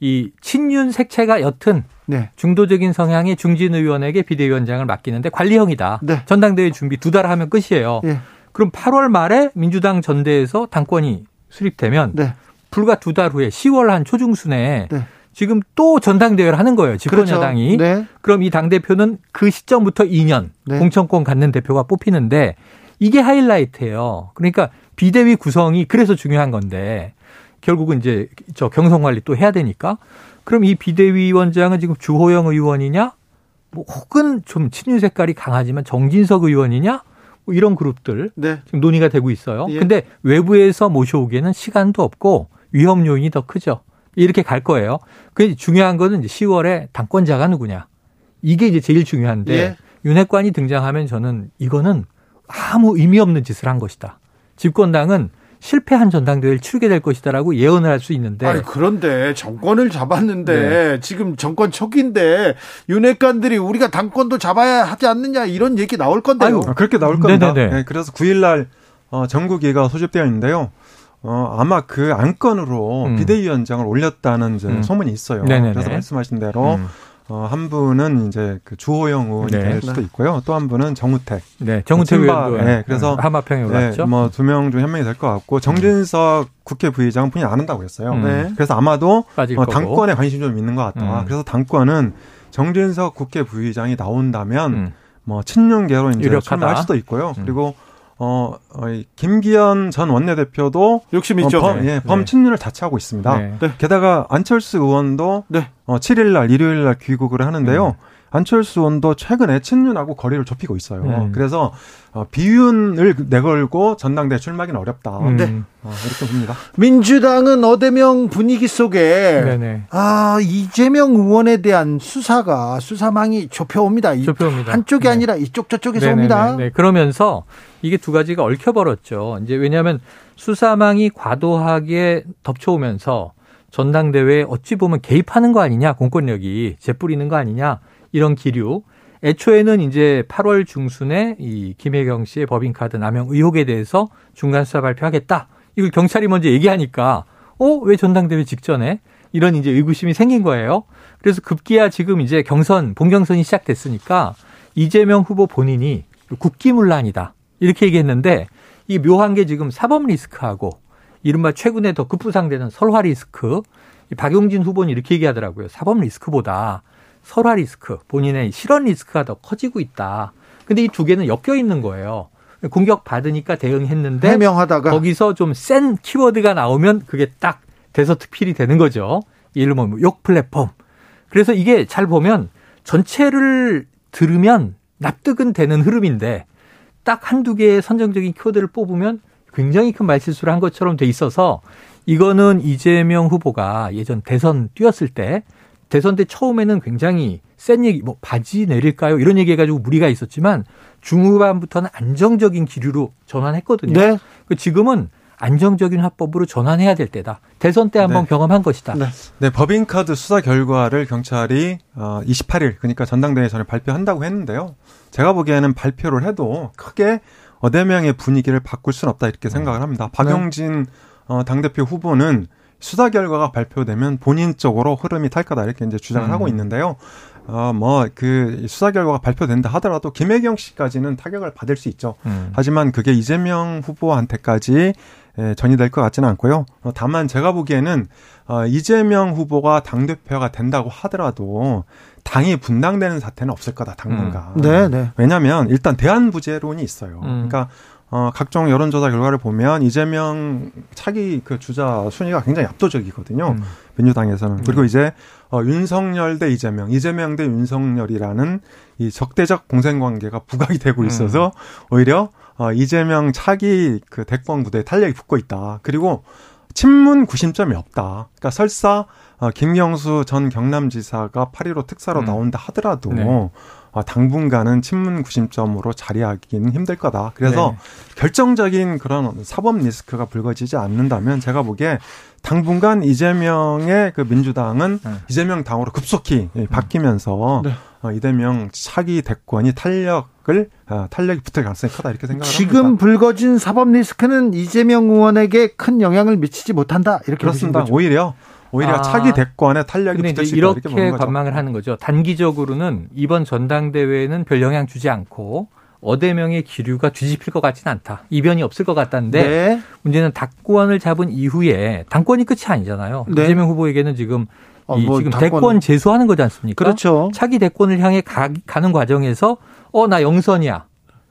S5: 이 친윤 색채가 옅은 네. 중도적인 성향의 중진 의원에게 비대위원장을 맡기는데 관리형이다. 네. 전당대회 준비 두 달 하면 끝이에요. 네. 그럼 8월 말에 민주당 전대에서 당권이 수립되면 네. 불과 두 달 후에 10월 한 초중순에 네. 지금 또 전당대회를 하는 거예요. 집권여당이. 그렇죠. 네. 그럼 이 당대표는 그 시점부터 2년 네. 공천권 갖는 대표가 뽑히는데 이게 하이라이트예요. 그러니까 비대위 구성이 그래서 중요한 건데 결국은 이제 저 경선 관리 또 해야 되니까 그럼 이 비대위원장은 지금 주호영 의원이냐 뭐 혹은 좀 친윤 색깔이 강하지만 정진석 의원이냐 뭐 이런 그룹들 네. 지금 논의가 되고 있어요. 예. 근데 외부에서 모셔오기에는 시간도 없고 위험 요인이 더 크죠. 이렇게 갈 거예요. 그 중요한 거는 이제 10월에 당권자가 누구냐. 이게 이제 제일 중요한데 예. 윤핵관이 등장하면 저는 이거는 아무 의미 없는 짓을 한 것이다. 집권당은 실패한 전당대회를 치르게 될 것이다라고 예언을 할 수 있는데.
S1: 아니, 그런데 정권을 잡았는데 네. 지금 정권 초기인데 윤핵관들이 우리가 당권도 잡아야 하지 않느냐 이런 얘기 나올 건데요.
S6: 아유, 그렇게 나올 겁니다. 네, 그래서 9일날 어, 전국위가 소집되어 있는데요. 어, 아마 그 안건으로 음. 비대위원장을 올렸다는 음. 소문이 있어요. 네네네. 그래서 말씀하신 대로 음. 어, 한 분은 이제 그 주호영 의원이 네. 될 수도 있고요. 또 한 분은 정우택.
S5: 네, 정우택 의원도.
S6: 네, 그래서
S5: 네, 하마평에 올랐죠.
S6: 네, 뭐두 명 중 한 명이 될 것 같고 정진석 음. 국회 부의장 분이 안 한다고 했어요. 음. 네. 그래서 아마도 어, 당권에 관심이 좀 있는 것 같다. 음. 그래서 당권은 정진석 국회 부의장이 나온다면 음. 뭐 친윤계로 이제 참여할 수도 있고요. 음. 그리고 어, 어 김기현 전 원내대표도
S1: 욕심 있죠.
S6: 어, 범, 예, 네. 자처하고 있습니다. 네. 게다가 안철수 의원도 네. 어, 7일 날 일요일 날 귀국을 하는데요. 음. 안철수 의원도 최근에 친윤하고 거리를 좁히고 있어요. 음. 그래서 어, 비윤을 내걸고 전당대 출마하기는 어렵다. 음. 네. 어, 이렇게 봅니다.
S1: 민주당은 어대명 분위기 속에 네네. 아 이재명 의원에 대한 수사가 수사망이 좁혀옵니다. 좁혀옵니다. 한쪽이 네. 아니라 이쪽 저쪽에서 네네네. 옵니다. 네.
S5: 그러면서 이게 두 가지가 얽혀버렸죠. 이제 왜냐하면 수사망이 과도하게 덮쳐오면서 전당대회에 어찌 보면 개입하는 거 아니냐, 공권력이 재뿌리는 거 아니냐 이런 기류. 애초에는 이제 8월 중순에 이 김혜경 씨의 법인카드 남용 의혹에 대해서 중간 수사 발표하겠다. 이걸 경찰이 먼저 얘기하니까 어, 왜 전당대회 직전에 이런 이제 의구심이 생긴 거예요. 그래서 급기야 지금 이제 경선, 본경선이 시작됐으니까 이재명 후보 본인이 국기문란이다. 이렇게 얘기했는데 이 묘한 게 지금 사법 리스크하고 이른바 최근에 더 급부상되는 설화 리스크. 박용진 후보는 이렇게 얘기하더라고요. 사법 리스크보다 설화 리스크, 본인의 실언 리스크가 더 커지고 있다. 근데 이 두 개는 엮여 있는 거예요. 공격 받으니까 대응했는데
S1: 해명하다가
S5: 거기서 좀 센 키워드가 나오면 그게 딱 대서특필이 되는 거죠. 예를 들면 뭐욕 플랫폼. 그래서 이게 잘 보면 전체를 들으면 납득은 되는 흐름인데 딱 한두 개의 선정적인 키워드를 뽑으면 굉장히 큰 말실수를 한 것처럼 돼 있어서 이거는 이재명 후보가 예전 대선 뛰었을 때 대선 때 처음에는 굉장히 센 얘기, 뭐 바지 내릴까요? 이런 얘기 해가지고 무리가 있었지만 중후반부터는 안정적인 기류로 전환했거든요. 네. 그 지금은 안정적인 화법으로 전환해야 될 때다. 대선 때 한번 네. 경험한 것이다.
S6: 네. 네, 법인카드 수사 결과를 경찰이 어 28일 그러니까 전당대회 전에 발표한다고 했는데요. 제가 보기에는 발표를 해도 크게 어대 명의 분위기를 바꿀 수는 없다 이렇게 생각을 합니다. 네. 박용진 어, 당대표 후보는 수사 결과가 발표되면 본인 쪽으로 흐름이 탈 거다 이렇게 이제 주장을 음. 하고 있는데요. 어, 뭐, 그, 수사 결과가 발표된다 하더라도 김혜경 씨까지는 타격을 받을 수 있죠. 음. 하지만 그게 이재명 후보한테까지 예, 전이될 것 같지는 않고요. 어, 다만 제가 보기에는, 어, 이재명 후보가 당대표가 된다고 하더라도 당이 분당되는 사태는 없을 거다, 당분간. 음. 네, 네. 왜냐면 일단 대한부재론이 있어요. 음. 그러니까 어, 각종 여론조사 결과를 보면 이재명 차기 그 주자 순위가 굉장히 압도적이거든요. 음. 민주당에서는. 그리고 음. 이제 어, 윤석열 대 이재명, 이재명 대 윤석열이라는 이 적대적 공생 관계가 부각이 되고 있어서 음. 오히려 어, 이재명 차기 그 대권 구도에 탄력이 붙고 있다. 그리고 친문 구심점이 없다. 그러니까 설사 어, 김경수 전 경남지사가 8.15 특사로 음. 나온다 하더라도 네. 어, 당분간은 친문 구심점으로 자리하기는 힘들 거다. 그래서 네. 결정적인 그런 사법 리스크가 불거지지 않는다면 제가 보기에 당분간 이재명의 그 민주당은 네. 이재명 당으로 급속히 음. 바뀌면서 네. 어, 이재명 차기 대권이 탄력을 어, 탄력이 붙을 가능성이 크다 이렇게 생각을
S1: 지금 합니다. 지금 불거진 사법 리스크는 이재명 의원에게 큰 영향을 미치지 못한다 이렇게
S6: 그렇습니다. 오히려 오히려 아. 차기 대권에 탄력이 붙을 수
S5: 있다 이렇게, 이렇게 관망을 하는 거죠. 단기적으로는 이번 전당대회는 별 영향 주지 않고 어대명의 기류가 뒤집힐 것 같지는 않다. 이변이 없을 것 같다는데 네. 문제는 당권을 잡은 이후에 당권이 끝이 아니잖아요. 네. 이재명 후보에게는 지금 어, 뭐 지금 당권... 대권 재수하는 거지 않습니까?
S1: 그렇죠.
S5: 차기 대권을 향해 가, 는 과정에서 어 나 영선이야.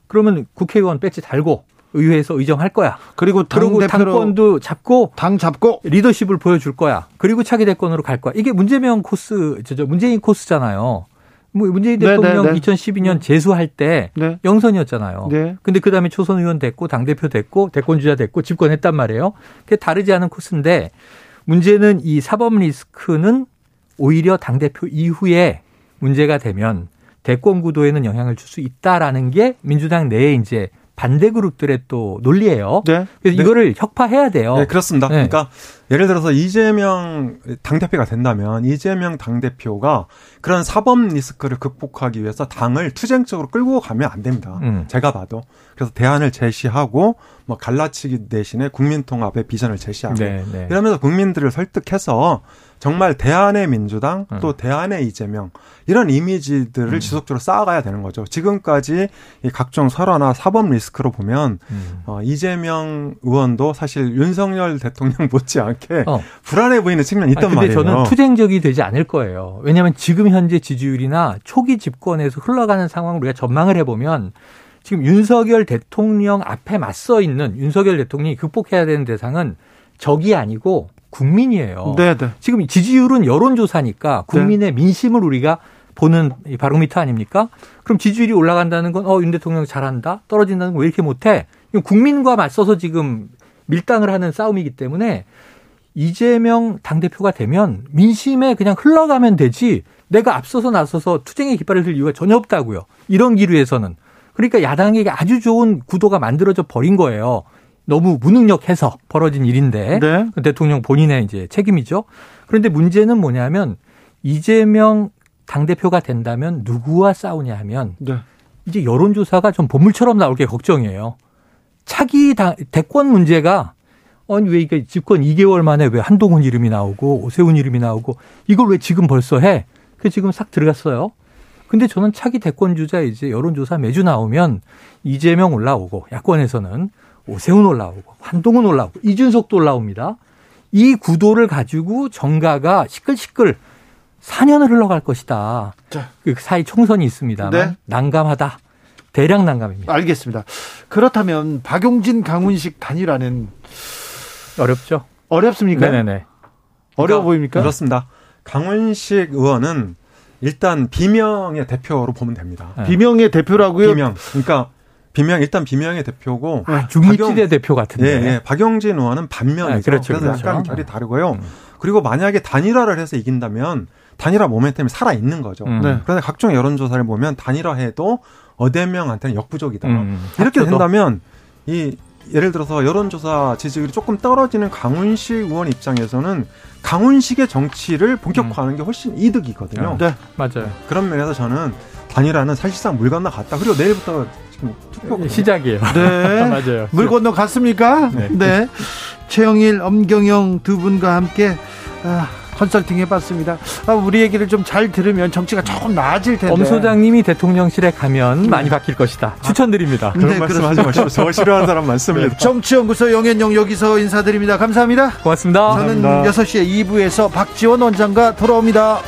S5: 그러면 국회의원 배지 달고 의회에서 의정할 거야.
S1: 그리고 당
S5: 당권도 잡고
S1: 당 잡고
S5: 리더십을 보여줄 거야. 그리고 차기 대권으로 갈 거야. 이게 문재명 코스, 저, 저 문재인 코스잖아요. 뭐 문재인 네, 대통령 네네, 네. 2012년 재수할 때 네. 영선이었잖아요. 네. 근데 그다음에 초선 의원 됐고 당 대표 됐고 대권 주자 됐고 집권했단 말이에요. 그게 다르지 않은 코스인데 문제는 이 사법 리스크는 오히려 당 대표 이후에 문제가 되면 대권 구도에는 영향을 줄 수 있다라는 게 민주당 내에 이제 반대 그룹들의 또 논리예요. 네. 그래서 네. 이거를 혁파해야 돼요.
S6: 네, 그렇습니다. 네. 그러니까 예를 들어서 이재명 당대표가 된다면 이재명 당대표가 그런 사법 리스크를 극복하기 위해서 당을 투쟁적으로 끌고 가면 안 됩니다. 음. 제가 봐도. 그래서 대안을 제시하고 뭐 갈라치기 대신에 국민통합의 비전을 제시하고 네, 네. 이러면서 국민들을 설득해서 정말 대안의 민주당 음. 또 대안의 이재명 이런 이미지들을 음. 지속적으로 쌓아가야 되는 거죠. 지금까지 이 각종 설화나 사법 리스크로 보면 음. 어, 이재명 의원도 사실 윤석열 대통령 못지않게 어. 불안해 보이는 측면이 있단 아니, 근데
S5: 말이에요. 저는 투쟁적이 되지 않을 거예요. 왜냐하면 지금 현재 지지율이나 초기 집권에서 흘러가는 상황을 우리가 전망을 해보면 지금 윤석열 대통령 앞에 맞서 있는 윤석열 대통령이 극복해야 되는 대상은 적이 아니고 국민이에요. 네, 네. 지금 지지율은 여론조사니까 국민의 네. 민심을 우리가 보는 바로미터 아닙니까? 그럼 지지율이 올라간다는 건, 어, 윤 대통령 잘한다? 떨어진다는 건 왜 이렇게 못해? 국민과 맞서서 지금 밀당을 하는 싸움이기 때문에 이재명 당대표가 되면 민심에 그냥 흘러가면 되지 내가 앞서서 나서서 투쟁의 깃발을 들 이유가 전혀 없다고요. 이런 기류에서는. 그러니까 야당에게 아주 좋은 구도가 만들어져 버린 거예요. 너무 무능력해서 벌어진 일인데 네. 그 대통령 본인의 이제 책임이죠. 그런데 문제는 뭐냐면 이재명 당 대표가 된다면 누구와 싸우냐 하면 네. 이제 여론조사가 좀 보물처럼 나올 게 걱정이에요. 차기 당, 대권 문제가 아니 왜 이게 집권 2개월 만에 왜 한동훈 이름이 나오고 오세훈 이름이 나오고 이걸 왜 지금 벌써 해? 그 지금 싹 들어갔어요. 근데 저는 차기 대권 주자 이제 여론조사 매주 나오면 이재명 올라오고 야권에서는 오세훈 올라오고 한동훈 올라오고 이준석도 올라옵니다. 이 구도를 가지고 정가가 시끌시끌 4년을 흘러갈 것이다. 자. 그 사이 총선이 있습니다만 네. 난감하다. 대량 난감입니다.
S1: 알겠습니다. 그렇다면 박용진 강훈식 단일화는
S5: 어렵죠.
S1: 어렵습니까?
S5: 네네네.
S1: 어려워 그러니까 보입니까?
S6: 그렇습니다. 강훈식 의원은 일단 비명의 대표로 보면 됩니다.
S1: 네. 비명의 대표라고요?
S6: 비명. 그러니까 비명 일단 비명의 대표고
S5: 아, 중립지대 대표 같은데.
S6: 예, 예. 박영진 의원은 반면이죠. 아, 그렇죠, 그래서 그렇죠. 약간 결이 다르고요. 음. 그리고 만약에 단일화를 해서 이긴다면 단일화 모멘텀이 살아 있는 거죠. 음. 네. 그런데 각종 여론조사를 보면 단일화해도 어대명한테는 역부족이다. 음. 이렇게 된다면 이 예를 들어서 여론조사 지지율이 조금 떨어지는 강훈식 의원 입장에서는 강훈식의 정치를 본격화하는 게 훨씬 이득이거든요.
S5: 네, 맞아요.
S6: 그런 면에서 저는 단일화는 사실상 물 건너 갔다. 그리고 내일부터
S5: 시작이에요.
S1: 네, 맞아요. 물 건너 갔습니까? 네. 네. 최영일, 엄경영 두 분과 함께 아, 컨설팅 해봤습니다. 아, 우리 얘기를 좀 잘 들으면 정치가 조금 나아질 텐데.
S5: 엄 소장님이 대통령실에 가면 네. 많이 바뀔 것이다. 추천드립니다.
S6: 그런 네, 말씀하지 마시고 저 싫어하는 사람 많습니다. 네.
S1: 정치연구소 영현영 여기서 인사드립니다. 감사합니다.
S5: 고맙습니다.
S1: 저는 감사합니다. 6시에 2부에서 박지원 원장과 돌아옵니다.